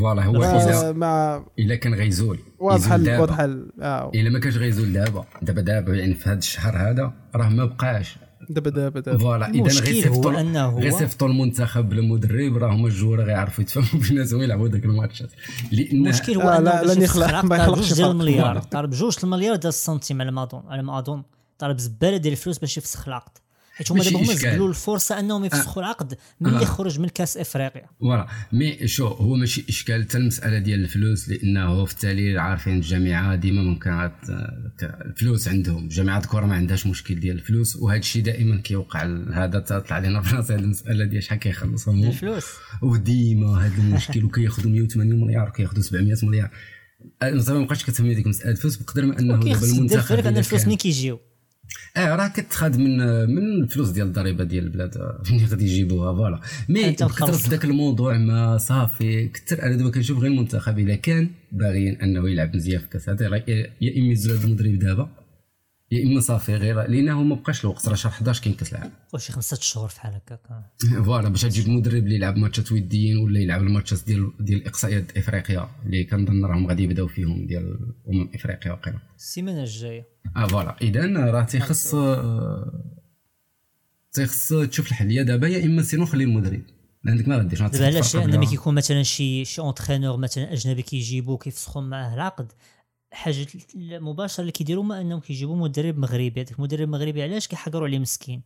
فوالا هو
آه،
إذا-
مع
الا كان غيزول. واضحة
ال- آه.
إلا ما كانش غيزول دابا. دابا دابا يعني في هذا الشهر هذا راه ما بقاش.
دابا دابا دابا.
فوالا
إذا
غيصيفطوا
هو أنه هو-
غيصيفطوا المنتخب بلا مدرب راه هما الجوار غيعرفوا يتفاهموا بيناتهم يلعبوا ذاك الماتشات لأن
المشكل هو
آه،
أنه
لا- يخلق- ما
طالب
يخلقش
جوج ديال. المليار. طالب جوج المليار ديال السنتيم على ما اظن على ما اظن طالب زبالة ديال الفلوس باش يفسخ العقد. حيت هما دابا هما. زبلوا الفرصة أنهم يفسخوا العقد ملي
آه.
خرج من كاس إفريقيا.
voilà. mais شو هو ماشي إشكال حتى المسألة ديال الفلوس لأنه في التالي عارفين الجامعة ديما ممكن ك- الفلوس عندهم. الجامعات الكره ما عندهاش مشكل ديال الفلوس وهذا الشيء دائما كيوقع هذا طلع علينا في راسي هذه المسألة ديال شحال كيخلصهم.
الفلوس.
وديما هذا المشكل وكياخذوا 180 مليار وكياخذوا 700 مليار. ما بقاش كتهمني ديك مساله الفلوس بقدر ما أنه دابا
كيخص
المنتخب إلا
الفلوس ملي كيجيو.
آه راه كتخاد من من الفلوس ديال الضريبة ديال البلاد آه، منين غادي يجيبوها
voilà mais.
كثرت ذاك الموضوع ما صافي كثر أنا دابا كنشوف غير المنتخب الا كان باغيين أنه يلعب مزيان في كأس هذا يا إما يزول هذا المدرب دابا يا اما صافي غير لأنه ما بقاش الوقت راه شهر 11 كاين كاس العالم
وشي خمسة شهور في حال هكاك
voilà باش تجيب مدرب اللي يلعب ماتشات وديين ولا يلعب الماتشات ديال ديال اقصائيات افريقيا اللي كنظن راهم غادي يبداو فيهم ديال أمم افريقيا وقيلا
السيمانة الجاية.
آه voilà. اذا راه تيخص آه، تيخص تشوف الحل يا دابا يا إما sinon خلي المدرب. عندك ما غاديش
دابا علاش؟ لأن ملي كيكون مثلا شي شي entraîneur مثلا أجنبي كيجيبو كيفسخوا معاه العقد حاجة المباشره اللي كيديروا هما أنهم كيجيبوا مدرب مغربي. هذاك المدرب المغربي علاش كيحقروا عليه مسكين؟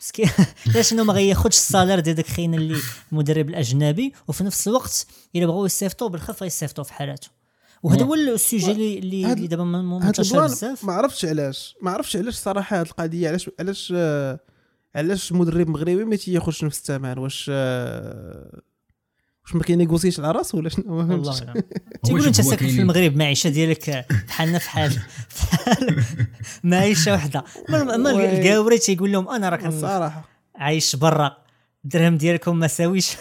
مسكين. علاش إنه ما غياخدش le salaire ديال داك خينا اللي المدرب الأجنبي وفي نفس الوقت إلا بغاو يصيفطوا بالخف غيصيفطوا في حالاته. وهذا هو le sujet اللي اللي دابا منتشر بزاف.
ما عرفتش علاش. ما عرفتش علاش صراحة هاد القضية. علاش علاش علاش مدرب مغربي ما تياخذش نفس الثمن؟ واش واش ما كي négocier ش على راسو ولا شنو؟ ما
والله.
فهمتش.
تيقولوا انت ساكن في المغرب المعيشه ديالك بحالنا بحال بحال معيشه وحدة.
oui.
الكاوري تيقول لهم أنا راه
الصراحه
عايش برا. الدرهم ديالكم ما ساويش.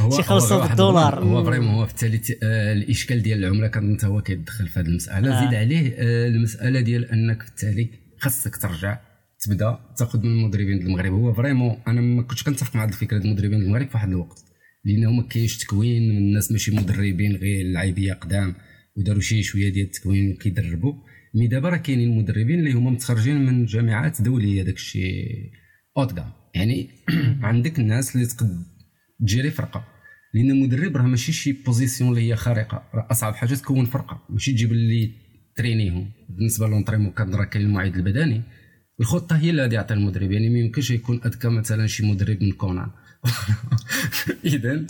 هو
شي خلصوا
هو واحد
بالدولار.
le plan، هو vraiment هو في التالي ت- آه، الإشكال ديال العملة كان حتى هو كيدخل في هذه المسألة.
آه.
زيد عليه آه، المسألة ديال أنك في التالي خاصك ترجع تبدا تاخذ من المدربين المغرب. هو vraiment أنا ما كنتش كنتفق مع هذه الفكرة ديال المدربين ديال المغرب في واحد الوقت. لأنه ما كاينش تكوين من الناس ماشي مدربين غير لعيبيه قدام وداروا شي شوية ديال التكوين كيدربوا مي دابا راه كاينين مدربين اللي هما متخرجين من جامعات دولية داك اوتغا يعني عندك الناس اللي تقد تجيري فرقة. لأن المدرب راه ماشي شي بوزيسيون اللي هي خارقة. راه أصعب حاجة تكون فرقة. ماشي تجيب اللي ترينيهم. بالنسبة لونطريمون كان راه كاين المعيد البدني. الخطة هي اللي غادي يعطي المدرب. يعني ما يمكنش يكون أذكى مثلا شي مدرب من كونان. اذا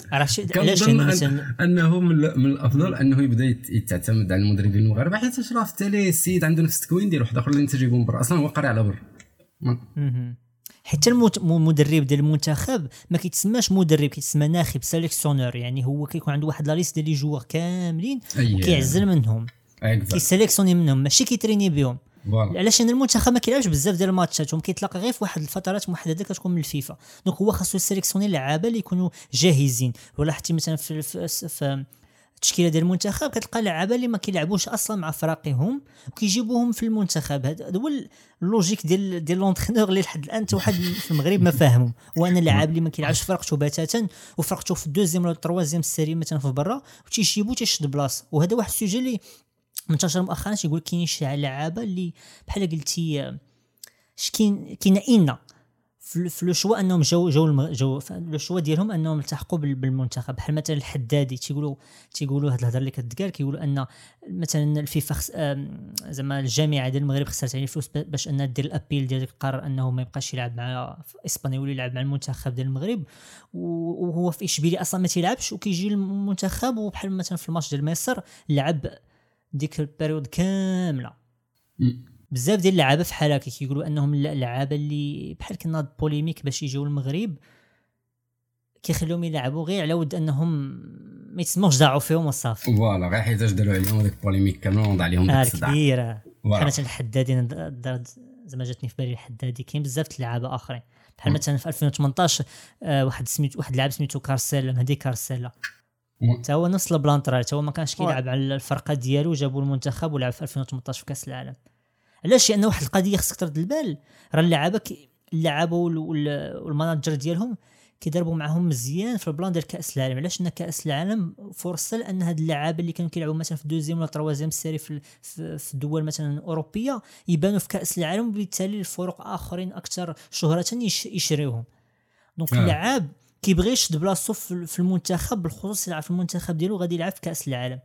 أن
مثلا
أنه من, الأفضل أنه يبدأ يتعتمد على المدربين المغاربة حيت راه في التالي السيد عنده نفس التكوين ديال واحد آخر اللي أنت جايبهم برا أصلا هو قاري على برا.
حتى المدرب ديال المنتخب ما كيتسماش مدرب كيتسمى ناخب sélectionneur يعني هو كيكون عنده واحد la liste ديال les joueurs كاملين
أي.
وكيعزل منهم
Exact.
كي sélectionner منهم ماشي كي entraîner
بهم
علاش ان المنتخب ما كيلعبش بزاف ديال الماتشات وما كيتلاقى غير في واحد الفترات محدده كتكون من الفيفا. donc هو خاصو ي sélectionner اللعابه اللي يكونوا جاهزين. ولا حتى مثلا في, التشكيلة ديال المنتخب كتلقى لعابة اللي ما كيلعبوش أصلا مع فراقهم وكيجيبوهم في المنتخب. هذا هو la logique ديال ديال l'entraîneur اللي لحد الآن حتى واحد في المغرب ما فاهمه. وان اللاعب اللي ما كيلعبش في فرقته بتاتا وفرقته في la deuxième ولا la troisième série مثلا في برا وتيجيبو تيشد بلاصة. وهذا واحد le sujet اللي منتشر مؤخرا تيقول كاينين شي لعابة اللي بحال قلتي كاين كاين إن في لو شوا أنهم الم- جاو ف- لو شوا ديالهم أنهم التحقوا بال- بالمنتخب. بحال مثلا الحدادي تيقولوا تيقولوا هاد الهضرة اللي كتقال كيقولوا أن مثلا الفيفا خس... زعما الجامعة ديال المغرب خسرت عليه فلوس ب- باش انها دير الأبيل ديال القرار أنه ما يبقاش يلعب مع إسبانيا ولا يلعب مع المنتخب ديال المغرب. وهو في إشبيلية أصلا ما تيلعبش وكيجي المنتخب وبحال مثلا في الماتش ديال مصر لعب ديك البيريود كاملة. بزاف ديال اللعابة في حال هكا كيقولوا أنهم الل- اللعابه اللي بحال كنا بوليميك باش يجيو المغرب كيخليهم يلعبوا غير على ود أنهم ما يتسموش ضاعوا فيهم وصافي.
فوالا غير حيت داروا عليهم هذاك البوليميك كامل ونوض عليهم
آه
داك الصداع. كبيرة.
بحال مثلا الحدادي أنا دارت زعما جاتني في بالي الحدادي كاين بزاف اللعابة آخرين. بحال مثلا في 2018 آه واحد سميتو واحد لاعب سميتو كارسيلا مهدي كارسيلا. حتى هو نفس البلان طرا حتى هو ما كانش. كيلعب على الفرقة ديالو جابوا المنتخب ولعب في 2018 في كأس العالم. علاش؟ لأن واحد القضية خصك ترد البال. راه اللعابه اللعابه وال- وال- وال manager ديالهم كيضربوا معاهم مزيان في البلان ديال كأس العالم. علاش؟ ان كأس العالم فرصة لأن هاد اللعابة اللي كانوا كيلعبوا مثلا في deuxième ولا troisième سيري في, في الدول مثلا الأوروبية يبانوا في كأس العالم وبالتالي الفرق آخرين أكثر شهرة يشريوهم. donc
آه.
اللعاب كيبغي يشد بلاصتو في المنتخب بالخصوص يلعب في المنتخب ديالو غادي يلعب في كأس العالم.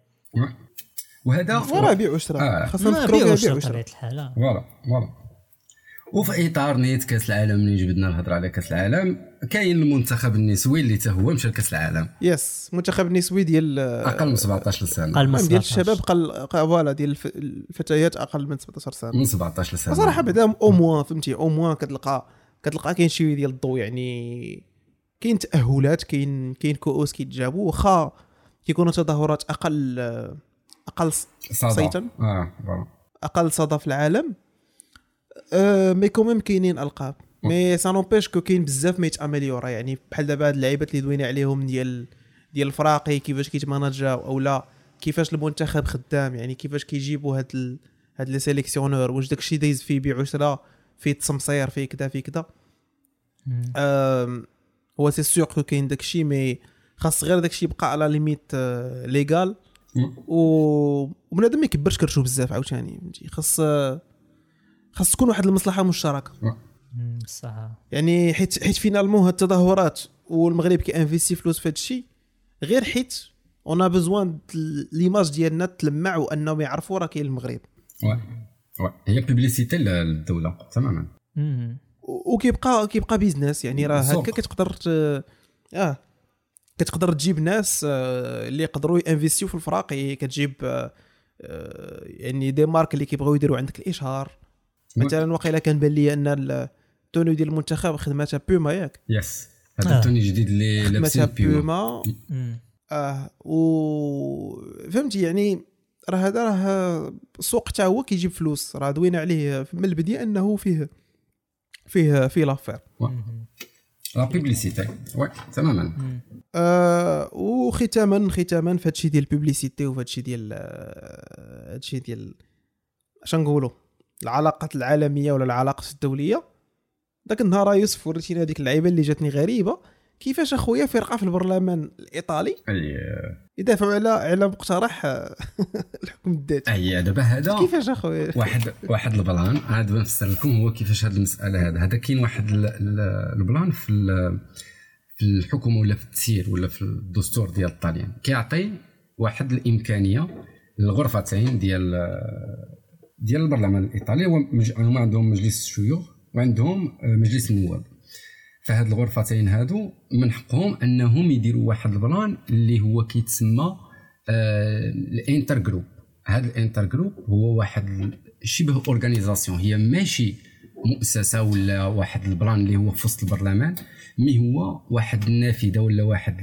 وهذا
راه بيع وشرا
آه.
خاصنا نفكروا
بيع وشرا
فوالا فوالا. وفي إطار نيت كأس العالم اللي جبدنا الهضره على كأس العالم. كاين المنتخب النسوي اللي حتى هو مشى لكأس العالم.
yes المنتخب النسوي ديال
أقل من 17 سنه
أقل من
ديال الشباب قل voilà ديال الفتيات أقل من 17 سنة.
من 17 سنه
صراحة بعدا au moins فهمتي au moins كتلقى كتلقى كاين شوية ديال الضوء يعني كاين تأهلات كاين كاين كؤوس كيتجابوا واخا كيكونوا تظاهرات أقل أقل صيتا.
آه
أقل صدى في العالم. أه mais quand même كاينين ألقاب. mais ça n'empêche que كاين بزاف ما يتaméliora. يعني بحال دابا هاد اللعيبات اللي دوينا عليهم ديال ديال الفراقي كيفاش كيتماناجاو أو لا كيفاش المنتخب خدام. يعني كيفاش كيجيبوا هاد ال... هاد لي sélectionneur واش داكشي دايز فيه بيع وشرا فيه تصمصير فيه كذا فيه كذا هو c'est sûr que كاين داكشي mais خاص غير داكشي يبقى على limites légales و وبنادم ما يكبرش كرشو بزاف عاوتاني فهمتي خاص خاص تكون واحد المصلحه مشتركه
صح
يعني حيت حيت finalement هاد التظاهرات والمغرب كي investi فلوس في هاد الشيء غير حيت on besoin l'image ديالنا تلمع وانهم يعرفوا راه كاين المغرب
oui oui هي publicité للدوله تماما
وكيبقى كيبقى business يعني راه هكا كتقدر آه. كتقدر تجيب ناس آه، اللي يقدروا y investi و في الفراق كتجيب آه، آه، يعني des marques اللي كيبغيو يديروا عندك الإشهار. مثلا وقيلا كان بان لي أن التوني ديال المنتخب خدمتها بوما ياك.
yes هذا التوني الجديد اللي
لابسين بوما آه و فهمتي؟ يعني راه هذا راه السوق حتى هو كيجيب فلوس. راه دوينا عليه من البداية أنه فيه فيه فيه l'affaire
la publicité oui تماما
آه وختاما ختاما في هادشي ديال ال publicité وفي هادشي ديال هادشي ديال اش نقولوا العلاقات العالمية ولا العلاقات الدولية. ذاك النهار يوسف وريتينا هذيك اللعيبة اللي جاتني غريبة. كيفاش اخويا فرقة في البرلمان الإيطالي؟ يدافعوا على على مقترح الحكم الذاتي.
أي دابا هذا
كيفاش اخويا؟
واحد واحد البلان. عاد نفسر لكم هو كيفاش هذه المسألة هذا. هذا كاين واحد البلان في في الحكومة ولا في التسيير ولا في الدستور ديال الطاليان كيعطي واحد الإمكانية للغرفتين ديال ديال البرلمان الإيطالي. هما عندهم مجلس الشيوخ وعندهم مجلس النواب. فهاد الغرفتين هادو من حقهم انهم يديروا واحد البلان اللي هو كيتسمى آه ال intergroupe هذا ال intergroupe هو واحد شبه organisation. هي ماشي مؤسسة ولا واحد البلان اللي هو في وسط البرلمان mais هو واحد النافذة ولا واحد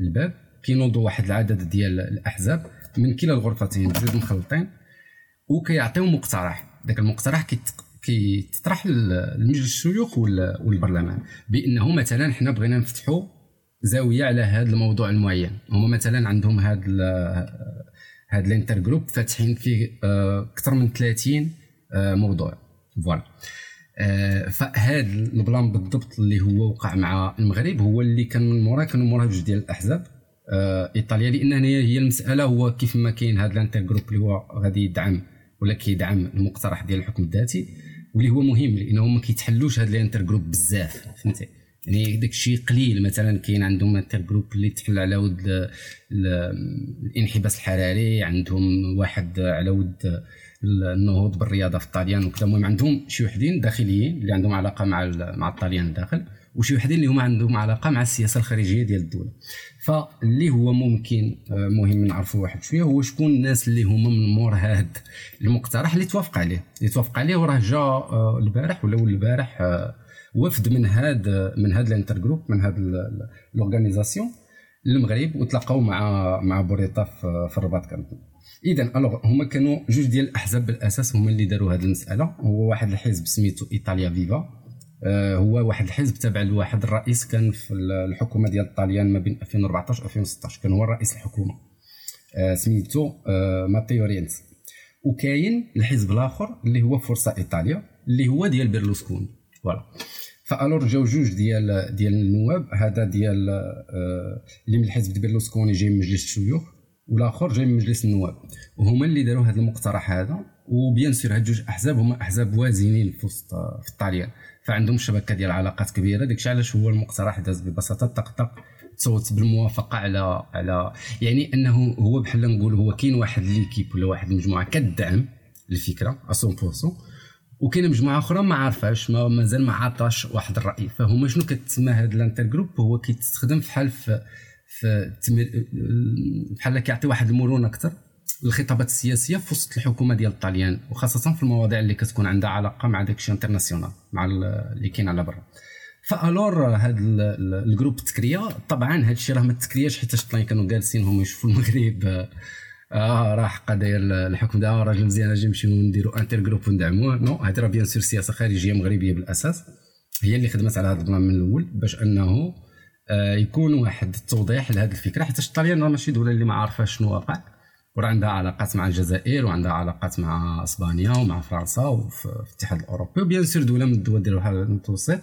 الباب. كينوضوا واحد العدد ديال الأحزاب من كلا الغرفتين بجوج مخلطين وكيعطيو مقترح. ذاك المقترح كيتطرح لمجلس الشيوخ والبرلمان. بأنه مثلا حنا بغينا نفتحوا زاوية على هذا الموضوع المعين. هما مثلا عندهم هذا هذا ال intergroupe فاتحين فيه آه، أكثر من 30 آه، موضوع. voilà. آه، فهذا البلان بالضبط اللي هو وقع مع المغرب هو اللي كان من موراه كانوا موراه جوج ديال الأحزاب إيطاليا. لأن هي المسألة هو كيف ما كاين هذا ال intergroupe اللي هو غادي يدعم ولا كيدعم المقترح ديال الحكم الذاتي. واللي هو مهم لأنه ما كيتحلوش هاد ال intergroupe بزاف فهمتي؟ يعني داك الشيء قليل مثلا كاين عندهم intergroupe اللي تحل على ود الاحتباس الحراري عندهم واحد على ود النهوض بالرياضة في الطاليان وكذا. المهم عندهم شي وحدين داخليين اللي عندهم علاقة مع مع الطاليان الداخل وشي وحدين اللي هما عندهم علاقة مع السياسة الخارجية ديال الدولة. فاللي هو ممكن آه، مهم نعرفوا واحد شوية هو شكون الناس اللي هما من مور هاد المقترح اللي توافق عليه. اللي توافق عليه وراه جا آه، البارح ولا البارح آه، وفد من هاد من هاد ال intergroupe من هاد l'organisation للمغرب وتلاقاو مع مع بوريطا في الرباط كامل. اذا alors هما كانوا جوج ديال الأحزاب بالأساس هما اللي داروا هذه المسألة. هو واحد الحزب سميتو إيطاليا فيفا. هو واحد الحزب تابع لواحد الرئيس كان في الحكومة ديال الطاليان ما بين 2014 2016 كان هو رئيس الحكومة. آه، سميتو آه، ماتيو رينزي. وكاين الحزب الآخر اللي هو فورزا إيطاليا اللي هو ديال بيرلوسكوني. فوالا. فألور جاو جوج ديال ديال النواب هذا ديال آه، اللي من الحزب بيرلوسكوني جاي من مجلس الشيوخ والآخر جاي من مجلس النواب. وهما اللي داروا هذا المقترح هذا و bien sûr هاد جوج أحزاب هما أحزاب وازنين في وسط في الطاليان. فعندهم شبكة ديال علاقات كبيرة. داكشي علاش هو المقترح داز ببساطة طق تصوت بالموافقة على على يعني أنه هو بحال نقول هو كاين واحد l'équipe ولا واحد المجموعه كدعم الفكرة 100% وكاين مجموعة أخرى ما عارفاش ما مازال ما عطاش واحد الرأي. فهما شنو كتسمى هذا ال intergroupe هو كيتستخدم فحال في في بحال كيعطي واحد المرونة أكثر الخطابات السياسية في وسط الحكومة ديال الطاليان وخاصة في المواضيع اللي كتكون عندها علاقة مع داكشي international مع اللي كاين على برا. ف alors هاد ال groupe تكريا طبعا هاد الشيء راه ما تكرياش حيت الطاليان كانوا جالسين هما يشوفوا المغرب. آه راه حقا داير الحكم دا راجل مزيان أجي نمشيو نديرو intergroupe وندعموه. non هادي راه bien sûr سياسة خارجية مغربية بالأساس. هي اللي خدمت على هذا ال plan من الأول باش أنه آه يكون واحد التوضيح لهذه الفكرة حيت الطاليان راه ماشي دولة اللي ما عارفاش شنو واقع. وراه عندها علاقات مع الجزائر وعندها علاقات مع إسبانيا ومع فرنسا وفي الاتحاد الأوروبي و bien sûr دوله من الدول ديال البحر المتوسط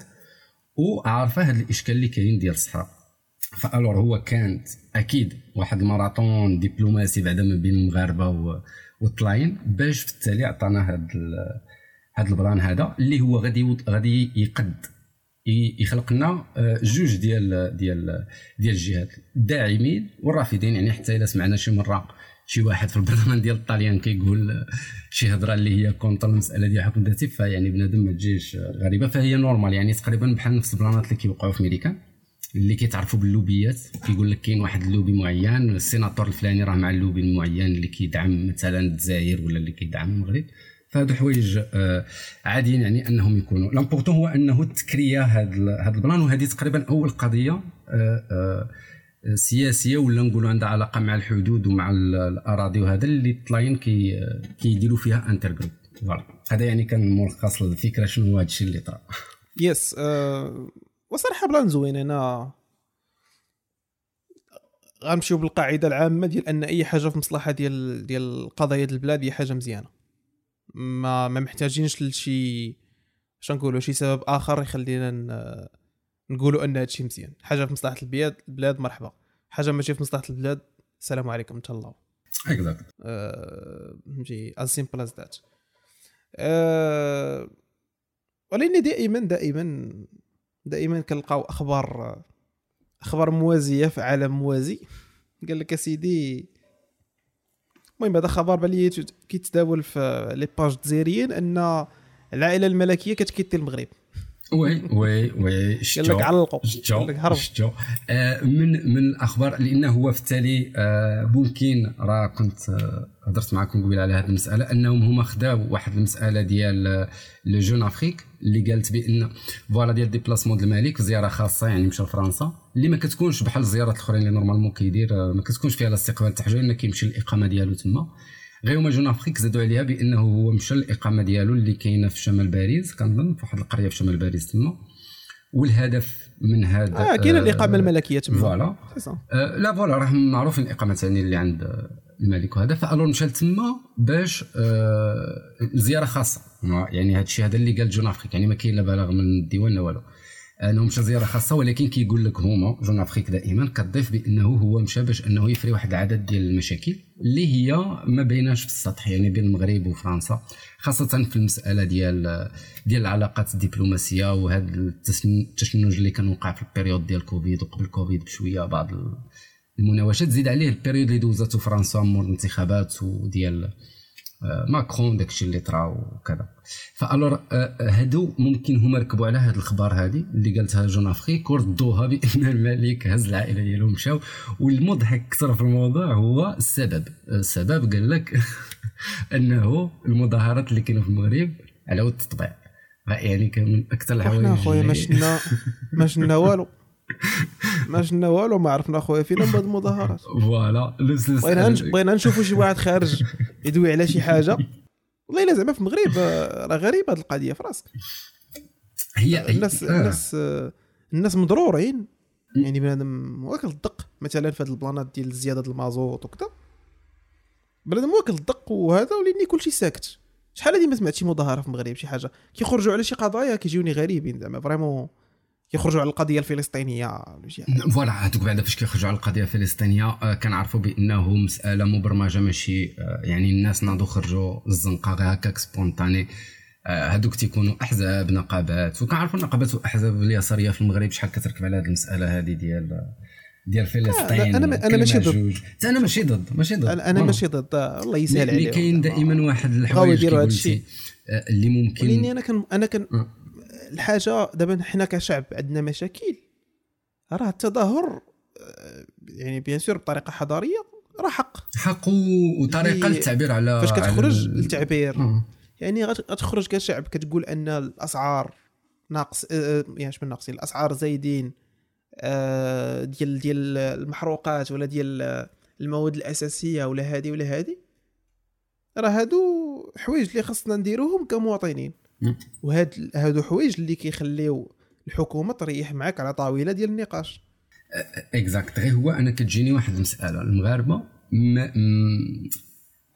وعارفة هذا الإشكال اللي كاين ديال الصحراء. ف alors هو كانت أكيد واحد الماراثون دبلوماسي بعدا ما بين المغاربة والطلاين باش في التالي عطانا هذا هذا ال plan هذا اللي هو غادي غادي يقد يخلق لنا آه، جوج ديال ديال ديال الجهات الداعمين والرافضين يعني حتى إلا سمعنا شي مرة شي واحد في البرلمان ديال الطاليان كيقول شي هضرة اللي هي contre المسألة ديال الحكم الذاتي فيعني بنادم ما تجيش غريبة. فهي normal يعني تقريبا بحال نفس البلانات اللي كيوقعوا في ميريكان اللي كيتعرفوا باللوبيات كيقول لك كاين واحد اللوبي معين السيناتور الفلاني راه مع اللوبي المعين اللي كيدعم مثلا الجزائر ولا اللي كيدعم المغرب. فهادو حوايج آه عاديين يعني أنهم يكونوا. l'important هو أنه تكريا هذا هذا ال plan وهذه تقريبا أول قضية آه آه سياسية ولا نقولوا عندها علاقة مع الحدود ومع الأراضي وهذا اللي طلاين كي كيديروا فيها intergroupe ف voilà. هذا يعني كان ملخص الفكرة شنو هو هذا الشيء اللي طرا.
yes أه وصراحة plan زوين. أنا غنمشيو بالقاعدة العامة ديال أن أي حاجة في مصلحة ديال ديال قضايا البلاد هي حاجة مزيانة. ما ما محتاجينش لشي شنو نقولوا شي سبب آخر يخلينا نقولوا أن هادشي مزيان. حاجة في مصلحة البلاد البلاد مرحبا. حاجة ماشي في مصلحة البلاد السلام عليكم تهلاو
exact
نجي as simple as that ولكن دائما دائما دائما كنلقاو أخبار أخبار موازية في عالم موازي. قال لك سيدي المهم هذا خبر بالي كيتداول في les pages الجزائريين أن العائلة الملكية كتكيتي المغرب.
oui oui oui
شتو قال لك علقوا
قال لك هرب شتو آه من من الأخبار لأنه هو في التالي آه ممكن راه كنت آه هضرت معكم قبيل على هذه المسألة أنهم هما خداو واحد المسألة ديال le Jeune Afrique اللي قالت بأن voilà ديال déplacement ديال الملك زيارة خاصة يعني مشى لفرنسا اللي ما كتكونش بحال الزيارات الأخرين اللي normalement كيدير ما كتكونش فيها الاستقبال تاع إنه كيمشي الاقامه ديالو تما. غير هما Jeune Afrique زادوا عليها بأنه هو مشى الاقامه ديالو اللي كاينة في شمال باريس كنظن في واحد القرية في شمال باريس تما. والهدف من هذا
آه كاينة آه الإقامة الملكية تما.
voilà. آه لا voilà راه معروف الإقامة ثاني اللي عند الملك وهذا. ف alors مشى تما باش آه زيارة خاصة. يعني هذا الشيء هذا اللي قال Jeune Afrique يعني ما كاين لا بلاغ من الديوان لا والو. أنه مشى زيارة خاصة ولكن كيقول لك هما Jeune Afrique دائما كتضيف بأنه هو مشى باش أنه يفري واحد العدد ديال المشاكل اللي هي ما بيناش في السطح يعني بين المغرب وفرنسا خاصة في المسألة ديال ديال العلاقات الدبلوماسية وهذا التشنج اللي كان وقع في ال période ديال كوفيد وقبل كوفيد بشوية بعض المناوشات زيد عليه ال période اللي دوزاتو فرنسا مور الانتخابات وديال ماكرون داكشي اللي طرا وكذا. ف alors هادو ممكن هما ركبوا على هاد الخبر هادي اللي قالتها Jeune Afrique وردوها بان الملك هز العائلة ديالو مشاو. والمضحك أكثر في الموضوع هو السبب. السبب قال لك أنه المظاهرات اللي كانوا في المغرب على ود التطبيع. يعني كان من أكثر الحوايج
إحنا خويا ما شفنا ما شفنا والو. ما شفنا والو ما عرفنا خويا فينا من بعد المظاهرات.
فوالا.
بغينا بغينا نشوفوا شي واحد خارج يدوي على شي حاجة. والله إلا زعما في المغرب راه غريبه هذه القضية في راسك.
هي
الناس
آه.
الناس الناس مضرورين. يعني بنادم واكل الدق مثلا في هذه البلانات ديال زيادة المازوت وكذا بنادم واكل الدق وهذا وليني كلشي ساكت. شحال هادي ما سمعت شي مظاهرة في المغرب شي حاجة؟ كيخرجوا على شي قضايا كيجيوني غريبين زعما vraiment كيخرجوا على القضية الفلسطينية
voilà هذوك بعدا فاش كيخرجوا على القضية الفلسطينية آه، كنعرفوا بانه مساله مبرمجة ماشي آه، يعني الناس ناضوا خرجوا للزنقه غير هكاك spontané. آه، هذوك تيكونوا أحزاب نقابات. وكنعرفوا النقابات والاحزاب اليسارية في المغرب شحال كتركب على هذه المسألة هذه ديال ديال فلسطين.
أنا- أنا ماشي ضد.
أنا ماشي ضد ماشي ضد.
أنا, ماشي ضد. الله يسهل عليهم
كاين. دائما واحد الحوايج. آه، اللي ممكن
أنا كان أنا كان. الحاجة دابا حنا كشعب عندنا مشاكل. راه التظاهر آه، يعني بيان سور بطريقة حضارية راه حق.
حق وطريقة
هي-
للتعبير على
فاش كتخرج للتعبير
آه.
يعني غت- غتخرج كشعب كتقول أن الأسعار ناقص آه، يعني شمن ناقصين؟ الأسعار زايدين آه، ديال ديال المحروقات ولا ديال المواد الأساسية ولا هذه ولا هذه. راه هادو حوايج اللي خصنا نديروهم كمواطنين. وهاد هادو حوايج اللي كيخليو الحكومة تريح معاك على طاولة ديال النقاش.
exact غير هو أنا كتجيني واحد المسألة المغاربة ما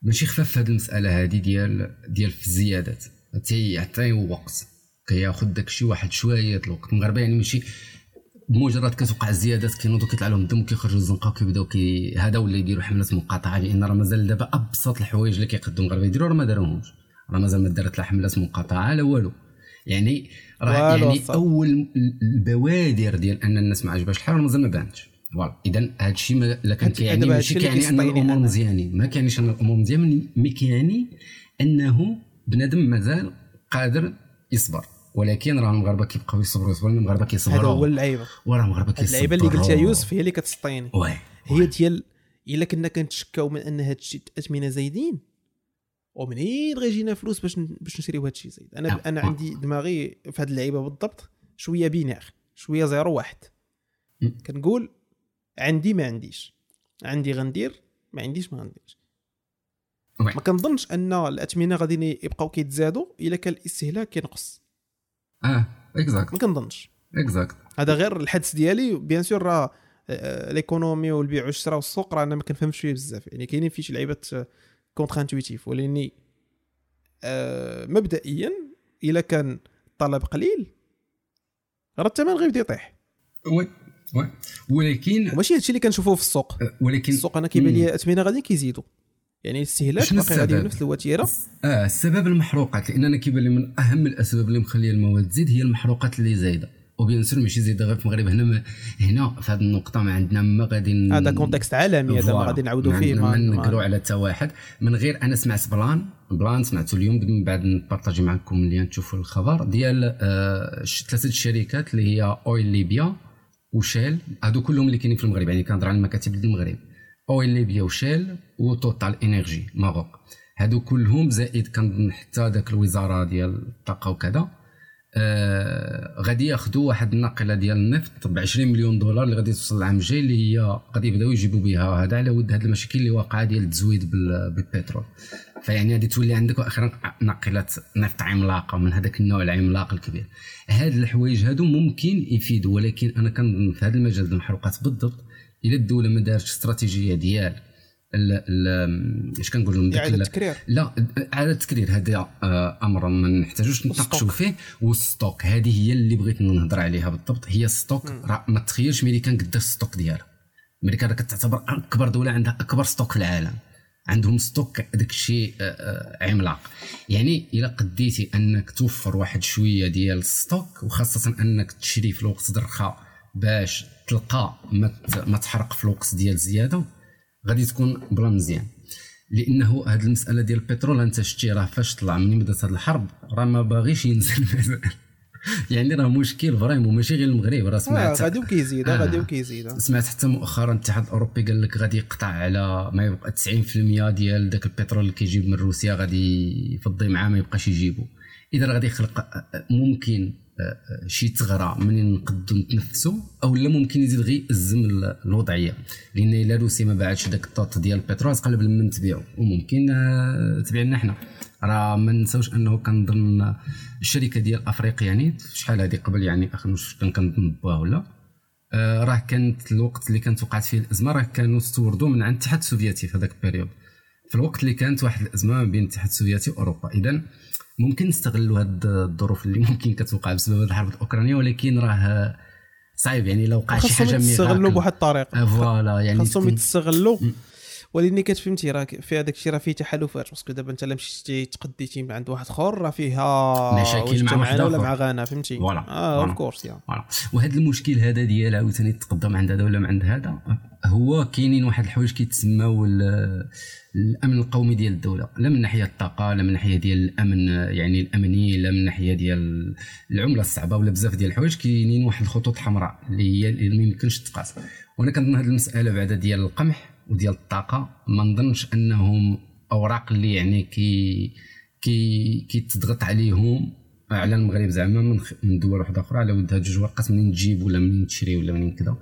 ماشي خفاف في هذه المسألة هذه ديال ديال في الزيادات. تيعطيو وقت. كياخذ داك الشيء واحد شوية الوقت. المغاربة يعني ماشي بمجرد كتوقع الزيادات كينوضوا كيطلع لهم الدم وكيخرجوا الزنقة وكيبداو كي هذا ولا يديروا حملات مقاطعة لأن راه مازال دابا أبسط الحوايج اللي كيقدوا المغاربة. يديروا راه ما داروهمش. راه مازال ما دارت لا حملات مقاطعه لا والو. يعني راه يعني
صح.
أول البوادر ديال أن الناس ما عجبهاش الحال مازال ما بانتش voilà إذا هذا الشيء ما لا كان كيعني ماشي كيعني أن
الأمور.
مزيانين ما كيعنيش أن الأمور مزيانين mais كيعني أنه بنادم مازال قادر يصبر. ولكن راه المغاربة كيبقاو يصبروا يصبروا المغاربة
هذا
كيصبروا
هو اللعيبة.
وراه
المغاربة
كيصبروا
اللعيبة اللي قلتها يوسف هي اللي كتسطيني. هي ديال إلا كنا كنتشكاو من أن هاد الشيء اثمنه زايدين. ومنين غيجينا فلوس باش باش نشريو هاد الشيء زايد أنا
آه،
أنا
آه.
عندي دماغي في هاد اللعيبة بالضبط شوية binaire شوية zéro واحد. كنقول عندي ما عنديش. عندي غندير ما عنديش ما غنديرش. ما كنظنش أن الاثمنه غادي يبقاو كيتزادوا إلا كان الاستهلاك كينقص.
آه exacte
ما كنظنش.
exacte
هذا غير الحدس ديالي bien sûr راه آه، l'économie والبيع والشراء والسوق راه أنا ما كنفهمش فيه بزاف. يعني كاينين فيه شي لعيبات contre-intuitif ولأني آه، مبدئيا الا كان الطلب قليل راه الثمن غيبدا يطيح.
oui oui. ولكن
وماشي هادشي اللي كنشوفوه في السوق.
ولكن
السوق أنا كيبان لي الاثمنه غادي كيزيدوا يعني الاستهلاك باقي غادي؟ بنفس الوتيرة.
آه السبب المحروقات لأن أنا كيبان لي من أهم الأسباب اللي مخلية المواد تزيد هي المحروقات اللي زايدة. و bien sûr ماشي زايده غير في المغرب هنا ما هنا في هذه النقطة ما عندنا ما غادي
هذا contexte عالمي هذا ما. غادي نعاودوا فيه
ما نقروا على حتى واحد من غير أنا سمعت plan plan سمعته اليوم من بعد نبارطاجي معكم اللي تشوفوا الخبر ديال آه ثلاثة الشركات اللي هي OiLibya و Shell هادو كلهم اللي كاينين في المغرب يعني كنهضر على المكاتب ديال المغرب. OiLibya و Shell و TotalEnergies Maroc هادو كلهم زائد كنظن حتى داك الوزارة ديال الطاقة وكذا. آه غادي ياخذوا واحد الناقله ديال النفط ب 20 مليون دولار اللي غادي توصل العام الجاي اللي هي غادي يبداو يجيبوا بها. هذا على ود هاد المشاكل اللي واقعة ديال التزويد بال- بالبترول. فيعني غادي تولي عندك أخيرا ناقله نفط عملاقه من هذاك النوع العملاق الكبير. هاد الحوايج هادو ممكن يفيدوا ولكن أنا كنظن في هذا المجال المحروقات بالضبط إلا الدولة ما دارتش استراتيجية ديال ال- ال- اش كنقول لهم؟
إعادة
ال-
التكرير
لا إعادة التكرير هذا آه، أمر ما نحتاجوش نتناقشوا. فيه. وال stock هذه هي اللي بغيت نهضر عليها بالضبط. هي ال stock راه ما تخيلش ميريكان قداش ال stock ديالها. أمريكا راه كتعتبر أكبر دولة عندها أكبر stock في العالم. عندهم stock داك الشيء آه، آه، عملاق. يعني إلا قديتي أنك توفر واحد شوية ديال ال stock وخاصة أنك تشري في الوقت الرخاء باش تلقى ما تحرق في الوقت ديال الزياده غادي تكون بلا مزيان لأنه هذه المسألة ديال البترول أنت شتي راه فاش طلع من بدات هذه الحرب راه ما باغيش ينزل. يعني راه مشكل vraiment ماشي غير المغرب راه
آه
سمعت
غادي وكيزيد
آه.
غادي وكيزيد
سمعت حتى مؤخرا الاتحاد الأوروبي قال لك غادي يقطع على ما يبقى 90% ديال ذاك البترول اللي كيجيب من روسيا غادي يفضي معاه ما يبقاش يجيبو إذا غادي يخلق ممكن آه، آه، شي ثغره منين نقدو نتنفسوا أو لا ممكن يزيد غير يأزم ال- الوضعية. لأن إلا روسيا ما باعتش داك الطوط ديال البترول تقلب لمن تبيعو. وممكن آه، تبيعنا حنا. راه ما نساوش أنه كنظن الشركة ديال أفريقيا يعني شحال هذه قبل يعني اخر واش كان كنظن بها ولا؟ آه، راه كانت الوقت اللي كانت وقعت فيه الأزمة راه كانوا استوردوا من عند الاتحاد السوفيتي في هذاك ال période في الوقت اللي كانت واحد الأزمة ما بين الاتحاد السوفيتي وأوروبا. اذا ممكن نستغلوا هاد الظروف اللي ممكن كتوقع بسبب الحرب الأوكرانية ولكن راه صعيب. يعني لو وقع شي حاجة
خاصهم يستغلوا بواحد الطريقة
آه، voilà يعني
خاصهم يتستغلوا. ولكن كتفهمتي راه في هذاك الشيء راه فيه تحالفات. parce que دابا انت الا مشيتي تقديتي من عند واحد آخر راه فيها
مشاكل مع واحد
ولا. مع غانا فهمتي؟
فوالا.
آه اوف. كورس يا
فوالا. وهذا المشكل هذا ديال عاوتاني تقدم عند هذا ولا عند هذا؟ هو كاينين واحد الحوايج كيتسماو ال- الأمن القومي ديال الدولة. لا من ناحية الطاقة لا من ناحية ديال الأمن يعني الأمني لا من ناحية ديال العملة الصعبة ولا بزاف ديال الحوايج كاينين واحد الخطوط حمراء اللي هي اللي ما يمكنش تقاس. وأنا كنظن هذه المسألة بعدا ديال القمح وديال الطاقة ما نظنش أنهم أوراق اللي يعني كي كي كيتضغط عليهم على المغرب زعما من دول واحدة أخرى على ود هاد جوج ورقات منين تجيب ولا منين تشري ولا منين كذا.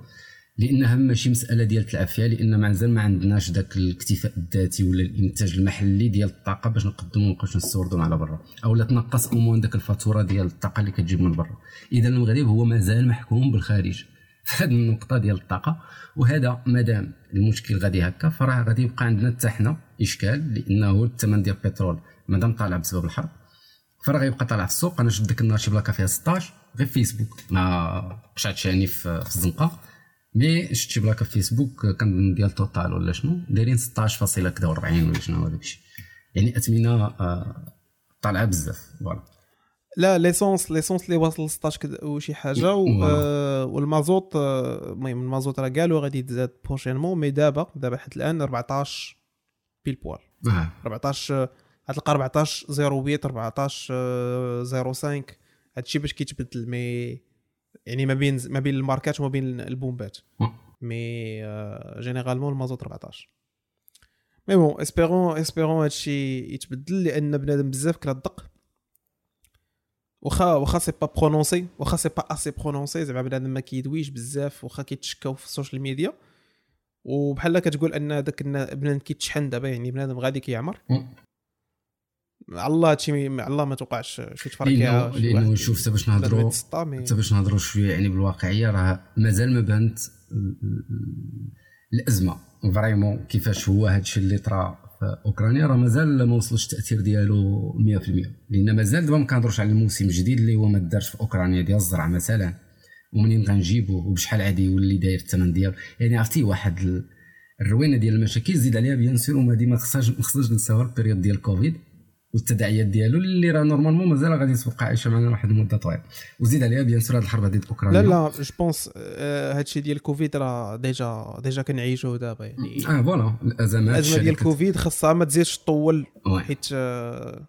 لانها ماشي مساله ديال تلعب فيها لأن مازال ما عندناش ذاك الاكتفاء الذاتي ولا الانتاج المحلي ديال الطاقه باش نقدموا ونبقاوش نستوردوا على برا أو لا تنقص امون ذاك الفاتوره ديال الطاقه اللي كتجيب من برا اذا المغرب هو مازال محكوم بالخارج في هذه النقطه ديال الطاقه. وهذا مادام المشكل غادي هكا فراه غادي يبقى عندنا حتى حنا اشكال لأنه الثمن ديال البترول مادام طالع بسبب الحرب فراه غيبقى طالع في السوق. أنا شفت ديك النهار شي plaque فيها 16 غير في فيسبوك ما قشعتش يعني في الزنقة. mais شفت شي plaque في فيسبوك كان ديال Total ولا شنو؟ دايرين 16 كذا 40 ولا شنو هذاك الشيء. يعني اثمنه آه، طالعة بزاف. voilà.
لا l'essence l'essence اللي واصل ل 16 كذا وشي حاجة و... آه والمازوت آه، المهم المازوت راه قالوا غادي يتزاد prochainement mais دابا دابا حتى الآن 14 pile-poil
آه
14 آه، غتلقى 14 08 14 آه، 05 هادشي باش كيتبدل mais يعني ما بين ما بين الماركات وما بين البومبات.
آه.
mais généralement المازوت 14 mais bon espérons espérons هادشي يتبدل لأن بنادم بزاف كلا الدق واخا واخا c'est pas prononcé واخا c'est pas assez prononcé زعما بنادم ما كيدويش بزاف واخا كيتشكاو في ال social media. وبحال كتقول أن داك بنادم كيتشحن دابا يعني بنادم غادي كيعمر. على الله هادشي مي- على الله ما توقعش شي تفركعه
لأنه شوف حتى باش نهضروا حتى باش نهضروا شوية يعني بالواقعية راه مازال ما بانت ال- ال- الأزمة. vraiment كيفاش هو هذا الشيء اللي طرا في أوكرانيا راه مازال ما وصلش التأثير ديالو 100% لأن مازال دابا ما كنهضروش على الموسم الجديد اللي هو ما دارش في أوكرانيا ديال الزرع مثلا. ومنين غنجيبو وبشحال غادي يولي داير الثمن ديالو؟ يعني عرفتي واحد ال- الروينة ديال المشاكل زيد عليها bien sûr وما ديما خصهاش ما خصناش نساوها ال période ديال كوفيد والتداعيات ديالو اللي راه normalement مازال غادي تبقى عايشه معنا واحد المدة طويلة. وزيد عليها bien sûr هاد الحرب هذه أوكرانيا.
لا لا je pense هادشي ديال كوفيد راه déjà déjà كنعيشوه دابا يعني.
آه voilà. الأزمات
الأزمة ديال كوفيد خاصها ما تزيدش تطول. حيت آه،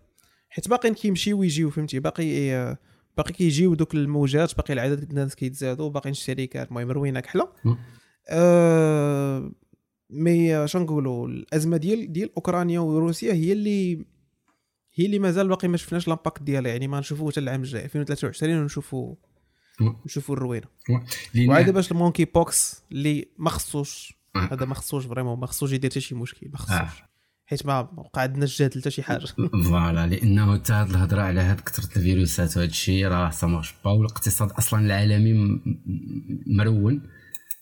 حيت باقيين كيمشيو ويجيو فهمتي؟ باقي آه، باقي كيجيو دوك الموجات باقي العدد ديال الناس كيتزادوا باقيين الشركات المهم روينة
كحلة.
آه mais آه، شنقولوا الأزمة ديال ديال أوكرانيا وروسيا هي اللي هي اللي مازال باقي ما شفناش l'impact ديالها يعني ما نشوفوه حتى العام الجاي 2023 ونشوفوا. نشوفوا
الروينة
وعاد باش ال monkeypox اللي ما خصوش
آه.
هذا ما خصوش vraiment ما خصوش يدير حتى شي مشكل ما
آه.
خصوش حيت ما وقع عندناش جدل حتى شي حاجة
voilà لأنه حتى هاد الهضرة على هاد كثرة الفيروسات وهاد الشيء راه ça marche pas والاقتصاد أصلا العالمي مرون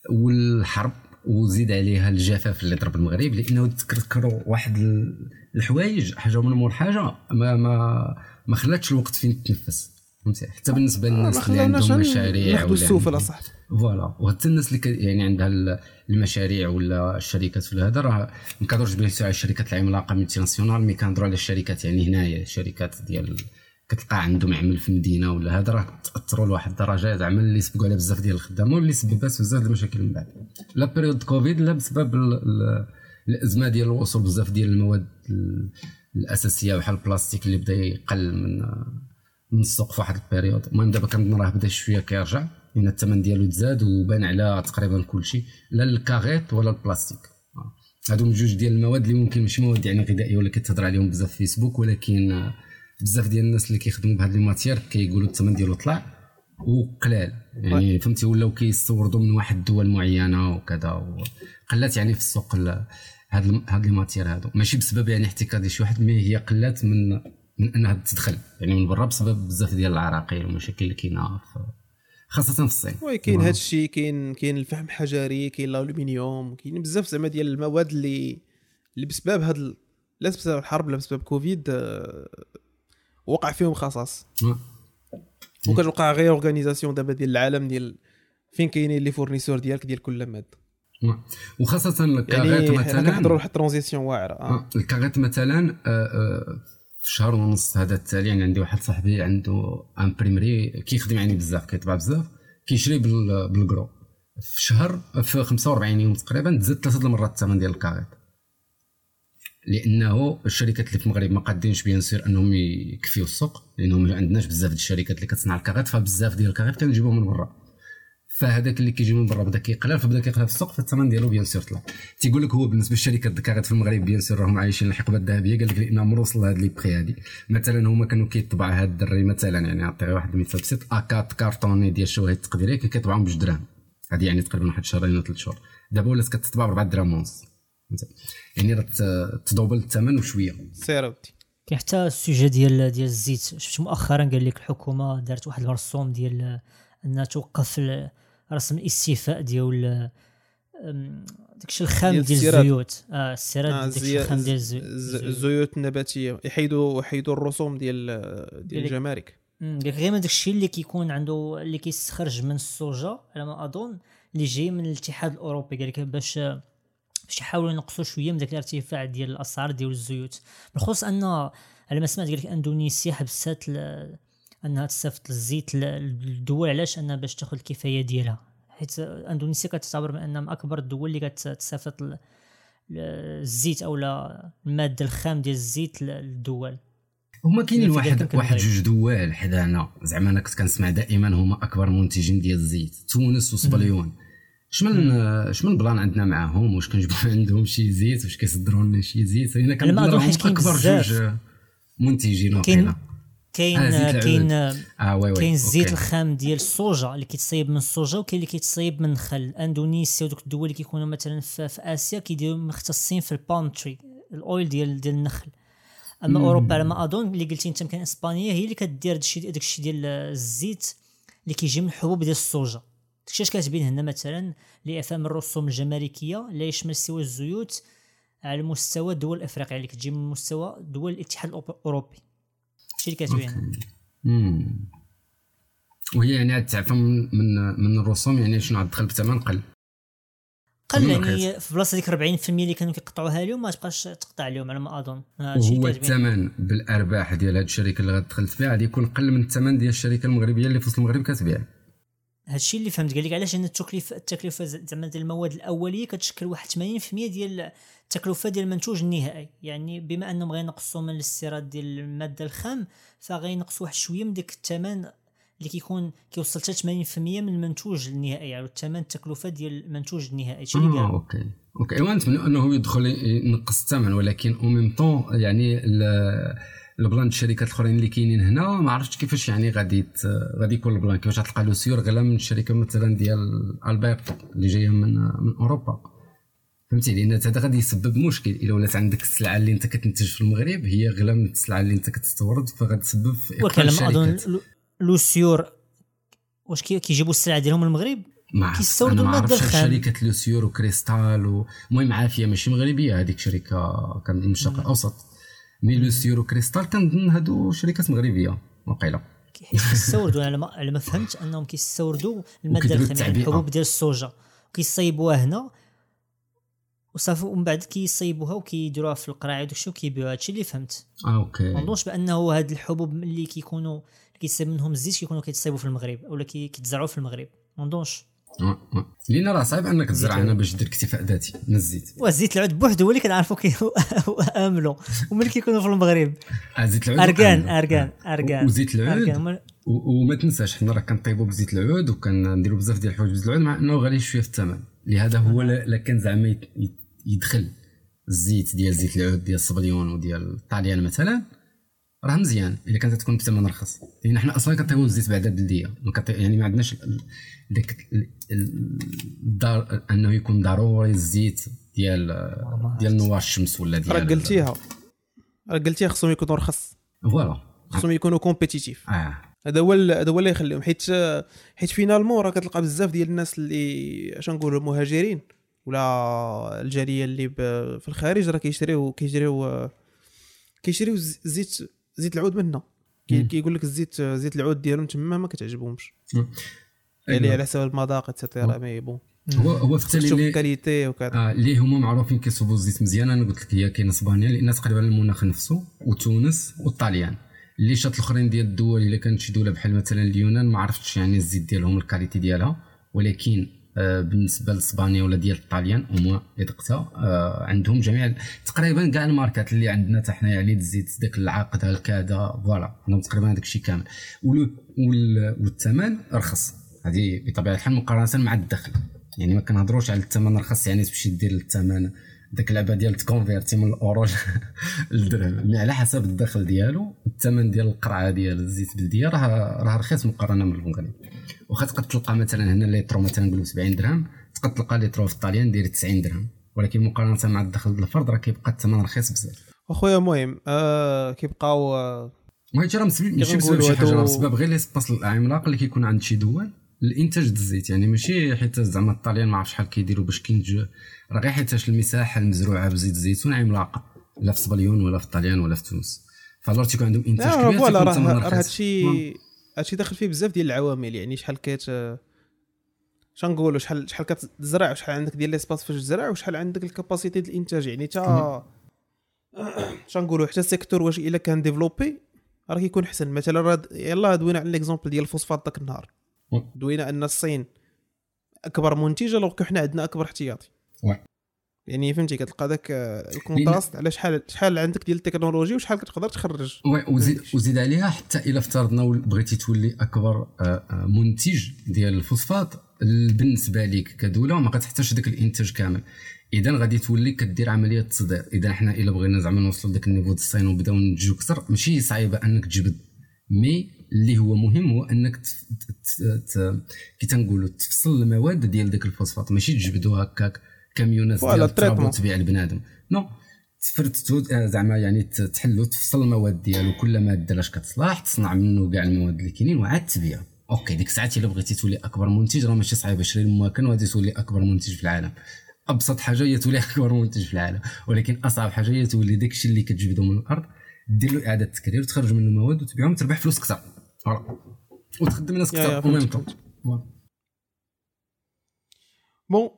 والحرب وزيد عليها الجفاف اللي ضرب المغرب لأنه تذكروا واحد ال- الحوايج حاجة من مور حاجة ما ما ما خلاتش الوقت فين تتنفس فهمتي؟ حتى بالنسبة
ما
للناس اللي عندهم مشاريع ولا عندهم-
اصاحبي
voilà. وحتى الناس اللي يعني عندها ال- المشاريع ولا الشركات ولا هذا راه ما كنهضروش bien sûr على الشركات العملاقة multinationales mais كنهضروا على الشركات يعني هنايا الشركات ديال كتلقى عندهم عمل في المدينة ولا هذا راه تأثروا لواحد الدرجة. زعما اللي سبقوا على بزاف ديال الخدامه واللي سببت بزاف ديال المشاكل من بعد. la période Covid لا بسبب ال- ال- الأزمة ديال الوصول بزاف ديال المواد ال- الأساسية بحال البلاستيك اللي بدأ يقل من من السوق في واحد ال période المهم دابا كنظن راه بدأ شوية كيرجع لأن الثمن ديالو تزاد وبان على تقريبا كلشي لا الكاغيط ولا البلاستيك. آه. هادو جوج ديال المواد اللي ممكن ماشي مواد يعني غذائية ولا كتهضر عليهم بزاف في فيسبوك ولكن آه، بزاف ديال الناس اللي كيخدموا بهاد les matières كيقولوا الثمن ديالو طلع وقلال. يعني فهمتي؟ ولاو كيستوردوا من واحد الدول معينة وكذا وقلات يعني في السوق ال- هاد هاد les matières هادو. ماشي بسبب يعني احتكار شي واحد mais هي قلات من من أنها تدخل. يعني من برا بسبب بزاف ديال العراقيل والمشاكل اللي كاينة خاصة في الصين.
oui كاين هذا الشيء كاين كاين الفحم الحجري كاين الألومنيوم كاين بزاف زعما ديال المواد اللي اللي بسبب هاد لا بسبب الحرب لا بسبب كوفيد آه، وقع فيهم خصاص. وكتوقع réorganisation دابا ديال العالم ديال فين كاينين les fournisseurs ديالك ديال كل ماده.
وخاصة الكاغيت
يعني
مثلا
كنحضروا واحد transition واعرة آه.
الكاغيت مثلا آه، آه، في شهر ونص هذا التالي يعني عندي واحد صاحبي عنده imprimerie كيخدم يعني بزاف كيطبع بزاف كيشري بال- بال gros في شهر في 45 يوم تقريبا تزاد ثلاثة المرات الثمن ديال الكاغيت لأنه الشركات اللي في المغرب ما قادينش bien sûr أنهم يكفيو السوق لأنه ما عندناش بزاف ديال الشركات اللي كتصنع الكاغيت فبزاف ديال الكاغيت كنجيبوه من برا. فهذاك اللي كيجي من برا بدا كيقلل فبدا كيقلل السوق فالثمن ديالو bien sûr طلع. تيقول لك هو بالنسبة للشركات الكاغيت في المغرب bien sûr راهم عايشين الحقبه الذهبيه قال لك لأن عمره وصل لهاد les prix هادي. مثلا هما كانوا كيطبع هاد الدري مثلا يعني نعطي واحد المثال بسيط carte cartonnée ديال الشواهد التقديرية كان كيطبعهم بجوج دراهم. هذه يعني تقريبا واحد شهرين ولا ثلاث شهور. دابا ولات كتطبع ب 4 دراهم ونص؟ يعني راه تدوبل الثمن وشوية.
سير أودي.
كاين حتى السوجي ديال ديال الزيت. شفت مؤخرا قال لك الحكومة دارت واحد الرسوم ديال أنها توقف رسم الاستيفاء ديال داكشي الخام
ديال.
الزيوت. آه السيراد
آه
داكشي الخام ديال الزيوت.
الزيوت. النباتية. يحيدوا يحيدوا الرسوم ديال ديال الجمارك.
أمم، قال لك غير داك الشيء اللي كيكون عنده اللي كيستخرج من السوجا على ما أظن اللي جاي من الاتحاد الأوروبي. قال لك باش باش يحاولوا ينقصوا شوية من ذاك الارتفاع ديال الأسعار ديال الزيوت. بالخصوص أن على ما سمعت قال لك أندونيسيا حبست أنها تصيفط الزيت للدول علاش؟ انها باش تاخذ الكفاية ديالها. حيت أندونيسيا كتعتبر من أنها من أكبر الدول اللي ل- الزيت أو لا المادة الخام ديال الزيت للدول.
هما كاينين واحد واحد. جوج دول حدانا. زعما أنا كنت كنسمع دائما هما أكبر منتجين ديال الزيت. تونس وسبليون شمن شمن بلان عندنا معاهم؟ واش كنجبدوا عندهم شي زيت؟ واش كيصدروا لنا شي زيت؟ هنا
كاين
اكبر. جوج منتجين وقيلا
كاين
آه،.
كاين
وي
كاين الزيت. الخام ديال الصوجا اللي كيتصايب من الصوجا وكاين اللي كيتصايب من النخل إندونيسيا ودوك الدول اللي كيكونوا مثلا في, في آسيا كيديروا مختصين في البالم تري الأويل ديال ديال النخل. أما أوروبا على ما أظن اللي قلتي أنت يمكن إسبانيا هي اللي كدير داكشي داكشي ديال الزيت اللي كيجي من الحبوب ديال الصوجا داكشي كتبين هنا مثلا لافهام الرسوم الجماركية لا يشمل سوى الزيوت على مستوى دول افريقيا اللي كتجي من مستوى دول الاتحاد الأوروبي. هادشي اللي كتبين هنا
مم. وهي يعني عاد تعرف من من الرسوم؟ يعني شنو عاد دخل بثمن؟ قل.
قل يعني في بلاصة ديك 40% اللي كانوا كيقطعوها لهم ما تبقاش تقطع لهم على ما أظن.
وهو
كاتبين.
الثمن بالأرباح ديال هاد الشركة اللي غتدخل تبيع غادي يكون قل من الثمن ديال الشركة المغربية اللي في وسط المغرب كتبيع.
هادشي اللي فهمت قال لك علاش أن التكلفه التكلفة زعما ديال المواد الأولية كتشكل واحد 80% ديال التكلفة ديال المنتوج النهائي. يعني بما أنهم غينقصوا من الاستيراد ديال المادة الخام فغينقصوا واحد شوية من ديك الثمن اللي كيكون كيوصل حتى 80% من المنتوج النهائي يعني الثمن التكلفة ديال المنتوج النهائي.
آه
قالوا
Okay. Okay. ونتمنى أنه يدخل ينقص الثمن ولكن أو ميم طون يعني ال- plan الشركات الاخرين اللي كاينين هنا ما عرفتش كيفاش يعني غادي غادي يكون ال plan كيفاش غتلقى له سيور غير من الشركة مثلا ديال البرتو اللي جاية من من أوروبا. فهمتي؟ لأن هذا غادي يسبب مشكل. إلا ولات عندك السلعة اللي أنت كتنتج في المغرب هي غلا من السلعة اللي أنت كتستورد فغادي تسبب في
اظن لو- لوسيور واش كي- كيجيبوا السلعة ديالهم من المغرب؟
ما
كيستوردوا
عرفتش.
الخام.
شركة لوسيور وكريستال المهم عافية ماشي مغربية هذيك شركة كان من الشرق الأوسط. mais لوسيور وكريستال كنظن هادو شركات مغربية
حيت كيستوردوا على ما على ما فهمت أنهم كيستوردوا المادة
وكيديروا
الخام يعني
التعبئة.
الحبوب ديال الصوجا وكيصايبوها هنا وصافي ومن بعد كيصايبوها وكيديروها في القراعي وداكشي وكيبيعوها هادشي اللي فهمت.
آه okay.
ما نظنش بأنه هاد الحبوب اللي كيكونوا اللي كيصايب منهم الزيت كيكونوا كيتصايبوا في المغرب أولا كي- كيتزرعوا في المغرب. ما نظنش.
لأن راه صعيب انك تزرع هنا باش دير اكتفاء ذاتي من الزيت.
والزيت العود بوحدو هو اللي كنعرفو كي املو وملي كيكونوا في المغرب.
آه زيت العود
اركان. اركان اركان
وزيت العود.
هما-
وما تنساش حنا راه كنطيبوا بزيت العود وكنديروا بزاف ديال الحوايج بزيت العود مع إنه غالي شوية في الثمن. لهذا هو لا لا كان زعما يدخل الزيت ديال زيت العود ديال الصبليون وديال الطاليان مثلا راه مزيان إلا كانت تكون بثمن رخص لأن حنا أصلا كنطيبوا الزيت بعدا بلديه يعني ما عندناش داك ال- الدار أنه يكون ضروري الزيت ديال ديال نوار الشمس ولا ديال
راه قلتيها. راه قلتيها خصهم يكونوا رخص.
voilà.
خصهم يكونوا compétitifs
آه.
هذا هو هذا هو اللي يخليهم. حيت حيت finalement راه كتلقى بزاف ديال الناس اللي اش نقولوا المهاجرين ولا الجالية اللي في الخارج راه كيشريو كيشريو كيشريو ز- زيت العود منا كي- كيقول لك الزيت زيت العود ديالهم تما ما كتعجبهمش. يعني على حساب المذاق et cetera mais bon
هو هو في التالي اللي
la qualité وكذا.
آه اللي هما معروفين كيصوبوا الزيت مزيان أنا قلت لك هي كاين اسبانيا لأن تقريبا المناخ نفسه وتونس والطاليان. اللي شات الأخرين ديال الدول إلا كانت شي دولة بحال مثلا اليونان ما عرفتش يعني الزيت ديالهم ال qualité ديالها ولكن بالنسبة لإسبانيا ولا ديال الطاليان هما ادقتا آه عندهم جميع تقريبا كاع الماركات اللي عندنا حتى حنايا علي الزيت داك العقد الكذا voilà عندهم تقريبا داك الشيء كامل. وال- وال- والثمن رخص. هذه بطبيعة الحال مقارنة مع الدخل. يعني ما كنهضروش على الثمن رخص يعني تمشي دير الثمن داك اللعبة ديال ت convertir من الاورو للدرهم mais على حسب الدخل ديالو الثمن ديال القرعة ديال الزيت البلديه راه راه رخيص مقارنة من المغرب واخا تقدر تلقى مثلا هنا ليترو مثلا نقولوا 70 درهم تقدر تلقى ليترو في الطاليان داير 90 درهم. ولكن مقارنة مع الدخل ديال الفرد راه كيبقى الثمن رخيص بزاف.
أخويا المهم آه كيبقاو آه
وهادشي راه ماشي بسبب شي حاجة راه بسبب غير l'espace العملاق اللي كيكون عند شي دول. الإنتاج د الزيت يعني ماشي حيت زعما الطاليان ما عرف شحال كيديروا باش كينتجوا راه غير حيتاش المساحة المزروعة بزيت الزيتون عملاقه لا في سبليون ولا في الطاليان ولا في تونس voilà تيكون عندهم إنتاج
لا
كبير voilà
راه. هادشي هادشي داخل فيه بزاف ديال العوامل يعني شحال كت شنقولوا شحال شحال كتزرع وشحال عندك ديال l'espace فاش تزرع وشحال عندك ال capacité ديال الإنتاج يعني تا شنقولوا حتى ال secteur واش إلا كان développé راه كيكون احسن مثلا راه يلاه دوينا على l'exemple ديال الفوسفات داك النهار. دوينا أن الصين أكبر منتج لو حنا عندنا أكبر احتياطي. يعني فهمتي؟ كتلقى آه، ال contraste على شحال شحال عندك ديال التكنولوجي وشحال كتقدر تخرج.
oui وزيد وزيد عليها حتى إلا افترضنا بغيتي تولي أكبر آه، آه، منتج ديال الفوسفات ال- بالنسبة لك كدولة ما كتحتاجش داك الإنتاج كامل. إذا غادي تولي كدير عملية تصدير. إذا حنا إلا بغينا زعما نوصلوا لذاك ال niveau ديال الصين وبداو ننتجوا أكثر ماشي صعيبة أنك تجبد مي اللي هو مهم هو أنك تف- ت- ت- كي تنقولوا تفصل المواد ديال داك الفوسفات ماشي تجبدوا هكاك كاميونات ديال التراب. وتبيع لبنادم. non تفرزو آه، زعما يعني تحلو تفصل المواد ديالو. كل ماده لاش كتصلاح تصنع منه كاع المواد اللي كاينين وعاد تبيع. أوكي ديك الساعات إلا بغيتي تولي أكبر منتج راه ماشي صعيب. شري الماكن وغادي تولي أكبر منتج في العالم. أبسط حاجة هي تولي أكبر منتج في العالم. ولكن أصعب حاجة هي تولي داك الشيء اللي كتجبدو من الأرض. دير له إعادة تكرير وتخرج منه مواد وتبيعهم وتربح فلوس كثر. voilà. وتخدم ناس كثر. و même
فهمت،
طون voilà.
بون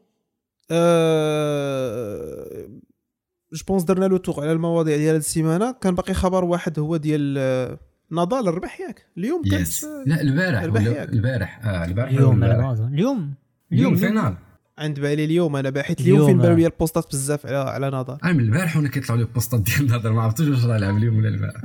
جو بونس درنا لو تور على المواضيع ديال هاد السيمانة. كان باقي خبر واحد هو ديال آه، نضال الربح ياك. اليوم كانت
لا البارح.
البارح ياك.
البارح. آه
اليوم. اليوم
اليوم. فينال.
عند بالي اليوم أنا باحث اليوم
اليوم،
فين بالو
آه.
لي البوستات بزاف على على
أنا من البارح وأنا كيطلعوا لي البوستات ديال النهضر ما عرفتوش واش راه لعب اليوم ولا البارح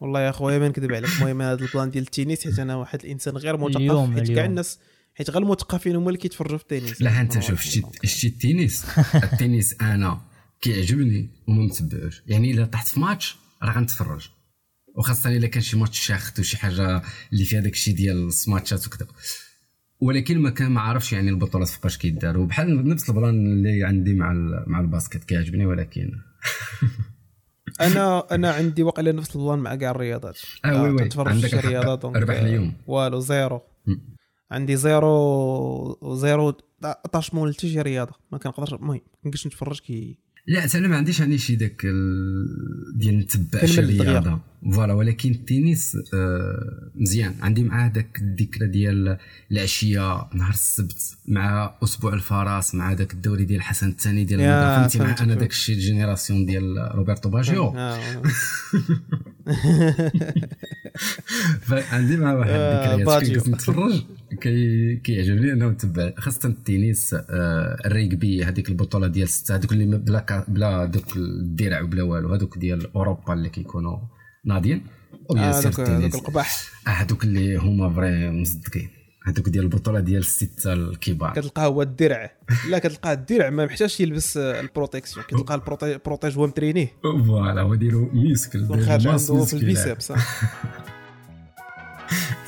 والله يا خويا ما نكذب عليك. المهم هذا البلان ديال التنس حيت أنا واحد الإنسان غير مثقف حيت كاع. الناس حيت غير المثقفين هما اللي كيتفرجوا في التنس.
لا أنت شوف شتي شتي التنس. التنس أنا كيعجبني وما متبعوش يعني إلا طحت في ماتش راه غنتفرج. وخاصة إلا كان شي ماتش شاخت وشي حاجة اللي فيها داك الشيء ديال السماشات وكذا ولكن ما كان ما عارفش يعني البطولات فوقاش كيداروا. بحال نفس ال plan اللي عندي مع مع ال basket كيعجبني ولكن.
أنا أنا عندي واقيلا نفس ال plan مع كاع الرياضات.
آه
oui oui.
عندك
donc
ربح اليوم.
والو
zéro.
عندي zéro zéro attachement لحتى شي رياضة. ما كنقدرش المهم ما كنقدرش نتفرج كي
لا أنا ما عنديش يعني شي داك ال- ديال نتبع شي. رياضه فوالا ولكن التنس مزيان عندي معاه داك الذكرى ديال العشيه نهار السبت مع أسبوع الفرس مع داك الدوري ديال حسن الثاني ديال فهمتي مع
أنا.
داك الشيء ال génération ديال روبرتو باجيو. فعندي مع واحد الذكريات كنت نتفرج كي كيعجبني انه نتبع خاصه التنس الريغبي هذيك البطوله ديال سته هذوك اللي بلا بلا دوك الدرع وبلا والو هذوك ديال اوروبا اللي كيكونوا ناضيين
آه،
سير
هذوك
التنس
القباح.
آه، هذوك اللي هما فري مصدقين. هذوك ديال البطولة ديال السته الكبار.
كتلقاه هو الدرع. لا كتلقاه الدرع ما محتاجش يلبس آه، البروتيكسيون. كتلقاه البروتي- البروتيج هو مترينيه
voilà هو ديرو muscle
خارج عنده في.
ال
biceps.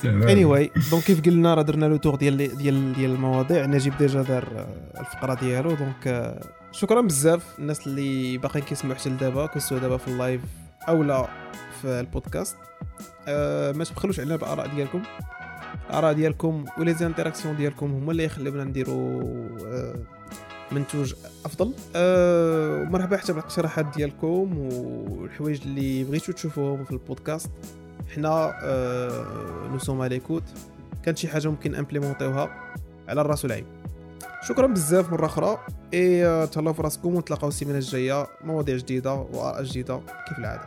anyway donc كيف قلنا راه درنا le tour ديال ديال ديال المواضيع. نجيب déjà دار آه، الفقرة ديالو. donc آه، شكرا بزاف الناس اللي باقيين كيسمعوا حتى لدابا كنتو دابا في ال live أو لا. في البودكاست. آه، ما تبخلوش علينا بالاراء ديالكم. الاراء ديالكم و les interactions ديالكم هما اللي يخليونا نديرو آه، منتوج أفضل. ومرحبا حتى بالاقتراحات ديالكم والحوايج اللي بغيتو تشوفوهم في البودكاست. حنا nous sommes à l'écoute كانت شي حاجة ممكن امبليمونطيوها على الرأس والعين شكرا بزاف مرة أخرى. إي تهلاو في راسكم ونتلاقاو السيمانة الجاية. مواضيع جديدة وآراء جديدة. كيف العادة؟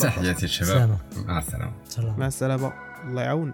تحياتي الشباب مع السلامة.
مع السلامة. الله يعاون.